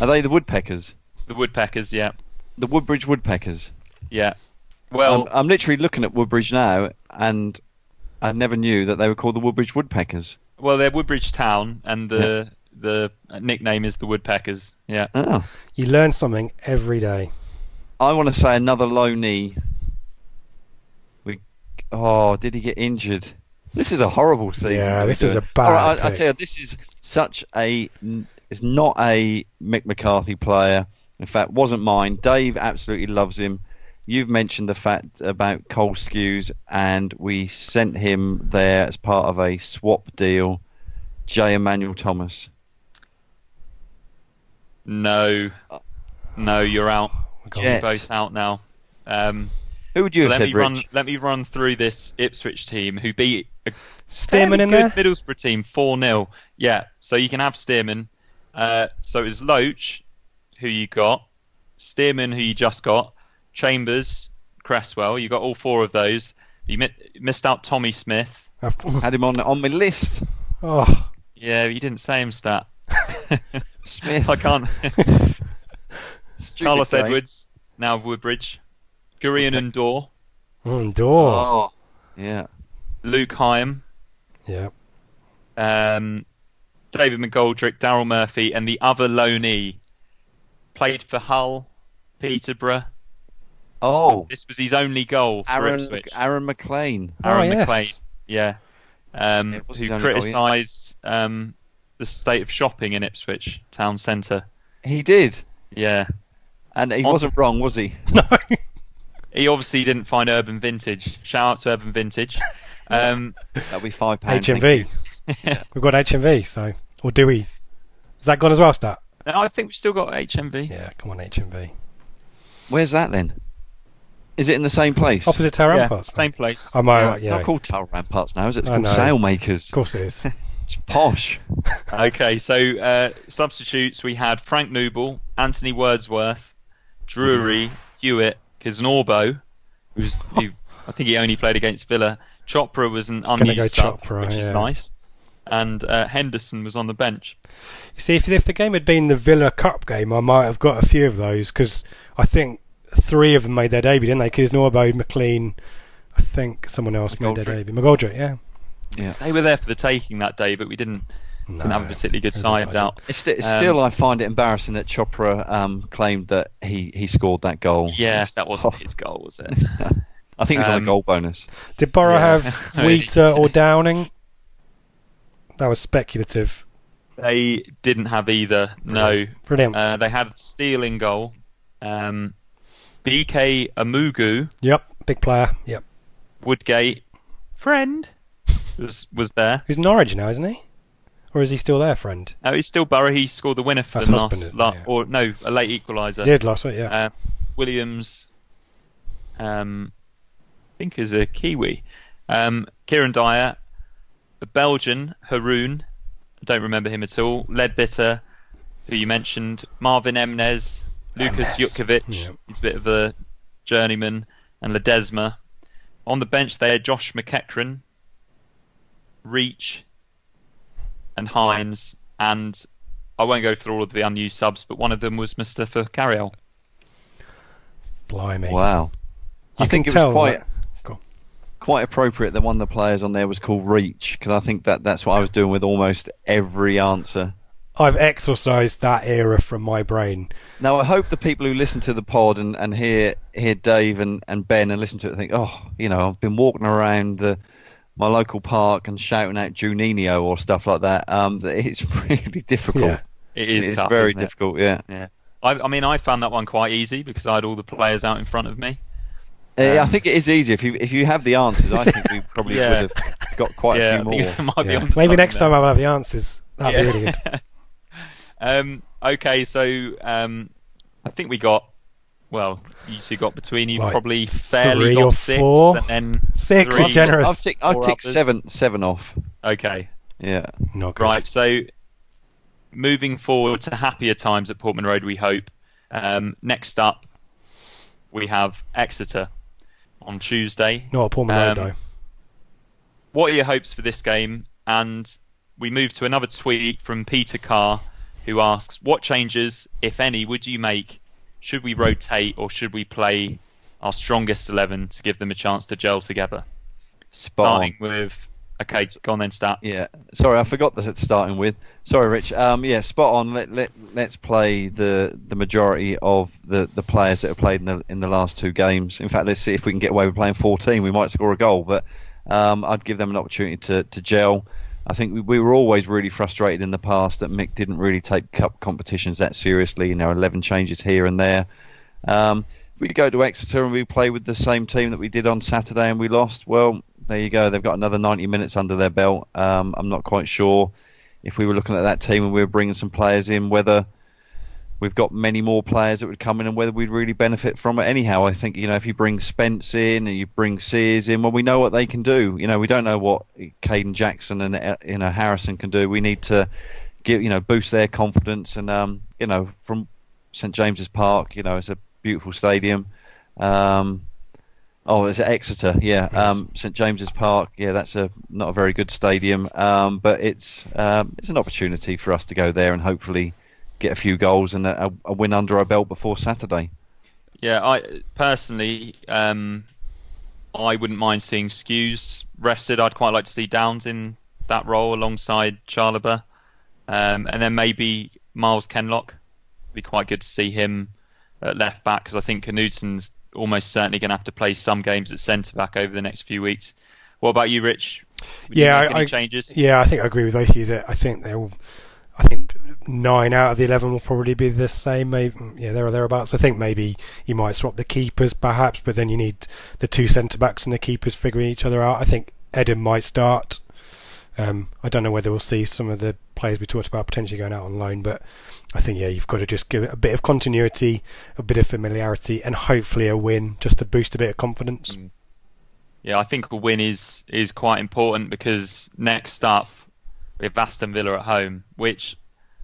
Are they the Woodpeckers? The Woodpeckers, yeah. The Woodbridge Woodpeckers. Yeah. Well, I'm, I'm literally looking at Woodbridge now, and I never knew that they were called the Woodbridge Woodpeckers. well, they're Woodbridge Town, and the the nickname is the Woodpeckers. Yeah. Oh. You learn something every day. I want to say another low knee. We, oh, did he get injured? This is a horrible season. Yeah, this was a doing. bad All right, I, I tell you, this is such a. It's not a Mick McCarthy player. In fact, wasn't mine. Dave absolutely loves him. You've mentioned the fact about Cole Skuse, and we sent him there as part of a swap deal. J. Emmanuel Thomas. No, no, you're out. You're both out now. Um, Who would you so have let said, me run. Rich? Let me run through this Ipswich team who beat a Stearman in fairly there. good Middlesbrough team four 0 Yeah, so you can have Stearman. Uh, so it's Loach, who you got, Stearman, who you just got, Chambers, Cresswell. You got all four of those. You mi- missed out Tommy Smith. Had him on on my list. oh, Yeah, you didn't say him stat. [laughs] Smith. I can't. [laughs] Stupid Carlos guy. Edwards, now Woodbridge, Guirane N'Daw, mm, door. Oh, yeah. Luke Hyam, Yeah. um, David McGoldrick, Daryl Murphy, and the other loanee played for Hull, Peterborough. Oh, This was his only goal for Aaron Ipswich. Aaron McLean. Aaron Oh, yes. McLean, yeah, um, It who his goal, yeah. criticised um, the state of shopping in Ipswich town centre. He did, Yeah, and he On- wasn't wrong, was he? [laughs] No. he obviously didn't find Urban Vintage. Shout out to Urban Vintage. [laughs] Um, That'll be five pounds. HMV. We've got HMV, so or do we? Is that gone as well, Stat? no, I think we've still got HMV. Yeah, come on, HMV. Where's that then? Is it in the same place? Opposite Tower Yeah, Ramparts. same place. I might, Yeah, yeah. Not called Tower Ramparts now, is it? It's I called know. Sailmakers. Of course it is. [laughs] It's posh. [laughs] Okay, so uh, substitutes we had Frank Nouble, Anthony Wordsworth, Drury, Hewitt, Kisnorbo, who's who, I think he only played against Villa. Chopra was an gonna unused go sub, Chopra, which is nice, and uh, Henderson was on the bench. You see, if, if the game had been the Villa Cup game, I might have got a few of those because I think three of them made their debut, didn't they? Because Norbo, McLean, I think someone else made their debut. McGoldrick, yeah. They were there for the taking that day, but we didn't, didn't have a particularly good side don't- out. It's sti- Um, still, I find it embarrassing that Chopra um, claimed that he, he scored that goal. Yeah, that wasn't [laughs] his goal, was it? [laughs] I think it was on Um, a goal bonus. Did Borough Yeah. have [laughs] Wheater or Downing? That was speculative. They didn't have either. No, Brilliant. uh, they had Steele in goal. Um, BK Amugu, yep, big player. Yep. Woodgate, Friend, was was there. He's Norwich now, isn't he? Or is he still there, Friend? Oh, he's still Borough. He scored the winner for That's husband, last, la- it? Yeah. or no, a late equaliser. Did last week, yeah. Uh, Williams, um, I think is a Kiwi. Um, Kieran Dyer, a Belgian, Haroun, I don't remember him at all. Leadbitter, who you mentioned, Marvin Emnes, Lucas Emnes, Jutkiewicz, yeah. he's a bit of a journeyman, and Ledesma. On the bench there, Josh McEachran, Reach, and Hines, and I won't go through all of the unused subs, but one of them was Mustapha Carayol. Blimey. Wow. You I think can it was tell quite that- Go on. quite appropriate that one of the players on there was called Reach because I think that that's what I was doing with almost every answer. I've exorcised that era from my brain. Now I hope the people who listen to the pod and, and hear hear Dave and, and Ben and listen to it think, oh, you know, I've been walking around the, my local park and shouting out Juninho or stuff like that. Um, [laughs] it's really difficult. Yeah. It is it's tough, very isn't it? difficult. Yeah. Yeah. I, I mean, I found that one quite easy because I had all the players out in front of me. Uh, I Um, think it is easy if you if you have the answers. I think we [laughs] probably Yeah. would have got quite yeah, a few more. [laughs] Might Yeah. onto Maybe next there. time I'll have the answers. That'd be really good. um, okay, so um, I think we got. Well, you two got between you Like probably fairly three got or six, four? and then Six three. is generous. I'll tick I'll Four tick seven seven off. Okay, Yeah. Not good. right. So moving forward to happier times at Portman Road, we hope. Um, next up, we have Exeter on Tuesday. Not a Paul Malone, Um, though. what are your hopes for this game? And we move to another tweet from Peter Carr, who asks, "What changes, if any, would you make? Should we rotate or should we play our strongest eleven to give them a chance to gel together?" Spot on. Starting with, okay, go on then, start. Yeah, sorry, I forgot that it's starting with. Sorry, Rich. Um, yeah, spot on. Let let let's play the the majority of the, the players that have played in the in the last two games. In fact, let's see if we can get away with playing 14. We might score a goal, but Um, I'd give them an opportunity to, to gel. I think we, we were always really frustrated in the past that Mick didn't really take cup competitions that seriously. You know, 11 changes here and there. Um, if we go to Exeter and we play with the same team that we did on Saturday and we lost, well, there you go. They've got another 90 minutes under their belt. Um, I'm not quite sure if we were looking at that team and we were bringing some players in, whether we've got many more players that would come in and whether we'd really benefit from it. Anyhow, I think you know if you bring Spence in and you bring Sears in, well, we know what they can do. You know, we don't know what Kayden Jackson and you know Harrison can do. We need to give you know boost their confidence and um, you know from St James's Park, you know, it's a beautiful stadium. Um, Oh, is it Exeter? Yeah, yes. um, St James's Park. Yeah, that's a not a very good stadium, um, but it's um, it's an opportunity for us to go there and hopefully get a few goals and a, a win under our belt before Saturday. Yeah, I personally, um, I wouldn't mind seeing Skuse rested. I'd quite like to see Downes in that role alongside Chalobah, um, and then maybe Miles Kenlock. It'd be quite good to see him at left back because I think Knudsen's almost certainly going to have to play some games at centre back over the next few weeks. What about you, Rich? Would yeah, I, I, changes? Yeah, I think I agree with both of you that I think they'll. I think nine out of the eleven will probably be the same. Maybe yeah, there or thereabouts. I think maybe you might swap the keepers perhaps, but then you need the two centre backs and the keepers figuring each other out. I think Eden might start. Um, I don't know whether we'll see some of the players we talked about potentially going out on loan, but I think yeah, you've got to just give it a bit of continuity, a bit of familiarity, and hopefully a win just to boost a bit of confidence. Mm. Yeah, I think a win is is quite important because next up we have Aston Villa at home, which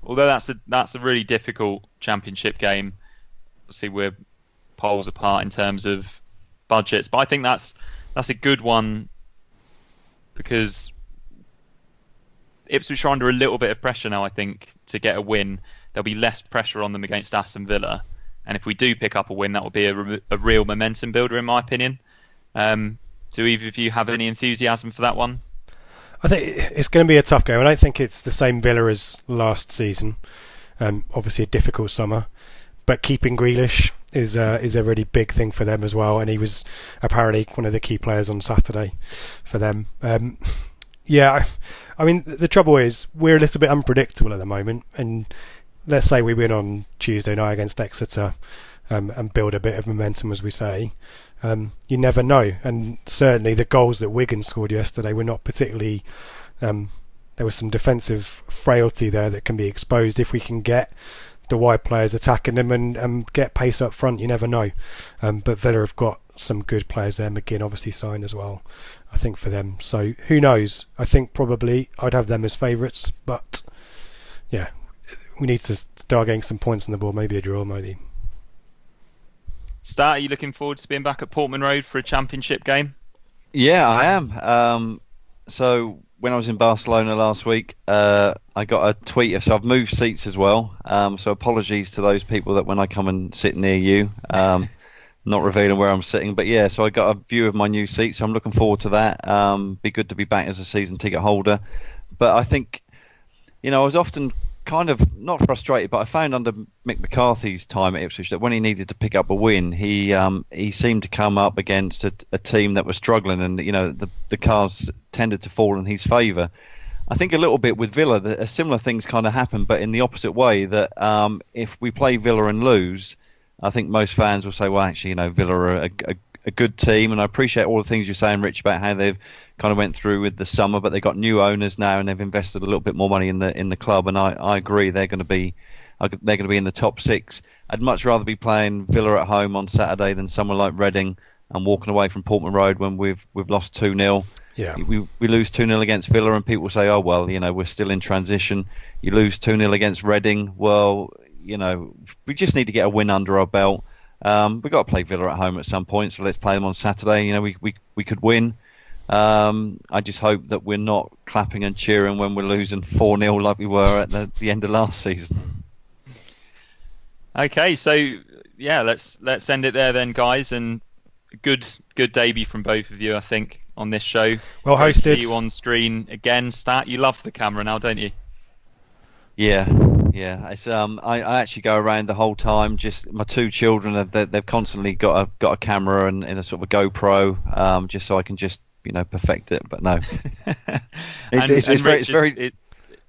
although that's a that's a really difficult championship game. Obviously, we're poles apart in terms of budgets, but I think that's that's a good one because Ipswich are under a little bit of pressure now. I think to get a win there'll be less pressure on them against Aston Villa. And if we do pick up a win, that will be a, a real momentum builder, in my opinion. Um, do either of you have any enthusiasm for that one? I think it's going to be a tough game. I don't think it's the same Villa as last season. Um, obviously, a difficult summer, but keeping Grealish is uh, is a really big thing for them as well. And he was apparently one of the key players on Saturday for them. Um, yeah, I, I mean the trouble is we're a little bit unpredictable at the moment, and let's say we win on Tuesday night against Exeter um, and build a bit of momentum, as we say, um, you never know. And certainly the goals that Wigan scored yesterday were not particularly. Um, there was some defensive frailty there that can be exposed if we can get the wide players attacking them and, and get pace up front. You never know. Um, but Villa have got some good players there. McGinn obviously signed as well. I think for them. So who knows? I think probably I'd have them as favourites, but yeah, we need to start getting some points on the board. Maybe a draw, maybe. Stat, are you looking forward to being back at Portman Road for a championship game? Yeah, I am. Um, so when I was in Barcelona last week, uh, I got a tweet. So I've moved seats as well. Um, so apologies to those people that when I come and sit near you, um, [laughs] not revealing where I'm sitting. But yeah, so I got a view of my new seat. So I'm looking forward to that. Um, be good to be back as a season ticket holder. But I think, you know, I was often kind of not frustrated, but I found under Mick McCarthy's time at Ipswich that when he needed to pick up a win, he um, he seemed to come up against a, a, team that was struggling, and you know the the cards tended to fall in his favour. I think a little bit with Villa, that similar things kind of happen, but in the opposite way. That um, if we play Villa and lose, I think most fans will say, well, actually, you know, Villa are a, a, a good team, and I appreciate all the things you're saying, Rich, about how they've kind of went through with the summer, but they've got new owners now and they've invested a little bit more money in the in the club, and I, I agree they're going to be uh, they're going to be in the top six. I'd much rather be playing Villa at home on Saturday than someone like Reading and walking away from Portman Road when we've we've lost two 0 yeah. We we lose two 0 against Villa and people say, oh well, you know we're still in transition. You lose two 0 against Reading, well, you know we just need to get a win under our belt. Um, we've got to play Villa at home at some point, so let's play them on Saturday. You know we we we could win. Um, I just hope that we're not clapping and cheering when we're losing 4 0 like we were at the, the end of last season. Okay, so yeah, let's let's end it there then, guys. And good good debut from both of you, I think, on this show. Well hosted. See you on screen again. Stat, you love the camera now, don't you? Yeah, yeah. It's um, I, I actually go around the whole time. Just my two children, have, they've constantly got a got a camera and, and a sort of a GoPro, um, just so I can just you know perfect it. But no, [laughs] it's, And- it's, it's, very, it's very it-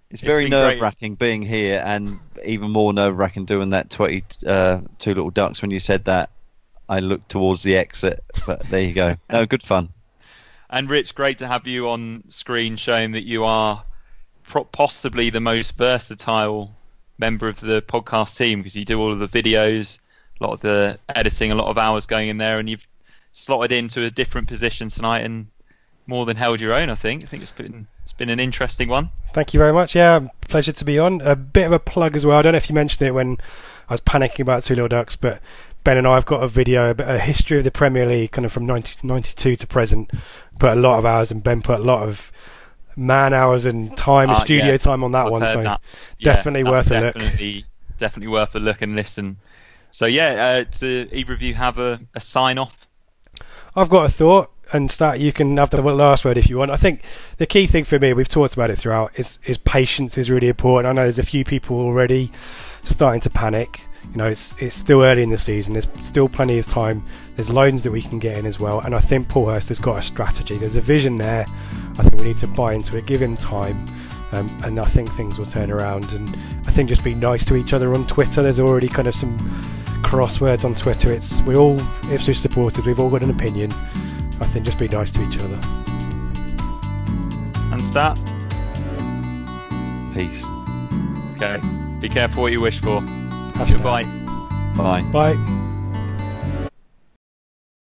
it's it's very nerve wracking being here, and even more nerve wracking doing that twenty uh, two little ducks. When you said that, I looked towards the exit, but there you go. No, good fun. And Rich, great to have you on screen, showing that you are possibly the most versatile member of the podcast team because you do all of the videos, a lot of the editing, a lot of hours going in there, and you've slotted into a different position tonight and more than held your own. I think. I think it's been it's been an interesting one. Thank you very much. Yeah, pleasure to be on. A bit of a plug as well. I don't know if you mentioned it when I was panicking about Two Little Ducks, but Ben and I have got a video, a history of the Premier League, kind of from 1992 to present. Put a lot of hours, and Ben put a lot of man hours and time, Ah, studio yeah, time on that I've one. So that. Yeah, definitely worth a look. definitely, Definitely worth a look and listen. So yeah, uh, to either of you have a, a sign off. I've got a thought, and Stat. You can have the last word if you want. I think the key thing for me, we've talked about it throughout, is is patience is really important. I know there's a few people already starting to panic. You know, it's it's still early in the season. There's still plenty of time. There's loans that we can get in as well, and I think Paul Hurst has got a strategy. There's a vision there. I think we need to buy into it, give him time, um, and I think things will turn around. And I think just be nice to each other on Twitter. There's already kind of some crosswords on Twitter. It's we're all Ipswich supporters. We've all got an opinion. I think just be nice to each other. And start. Peace. Okay. Be careful what you wish for. Hashtag. Goodbye. Bye. Bye.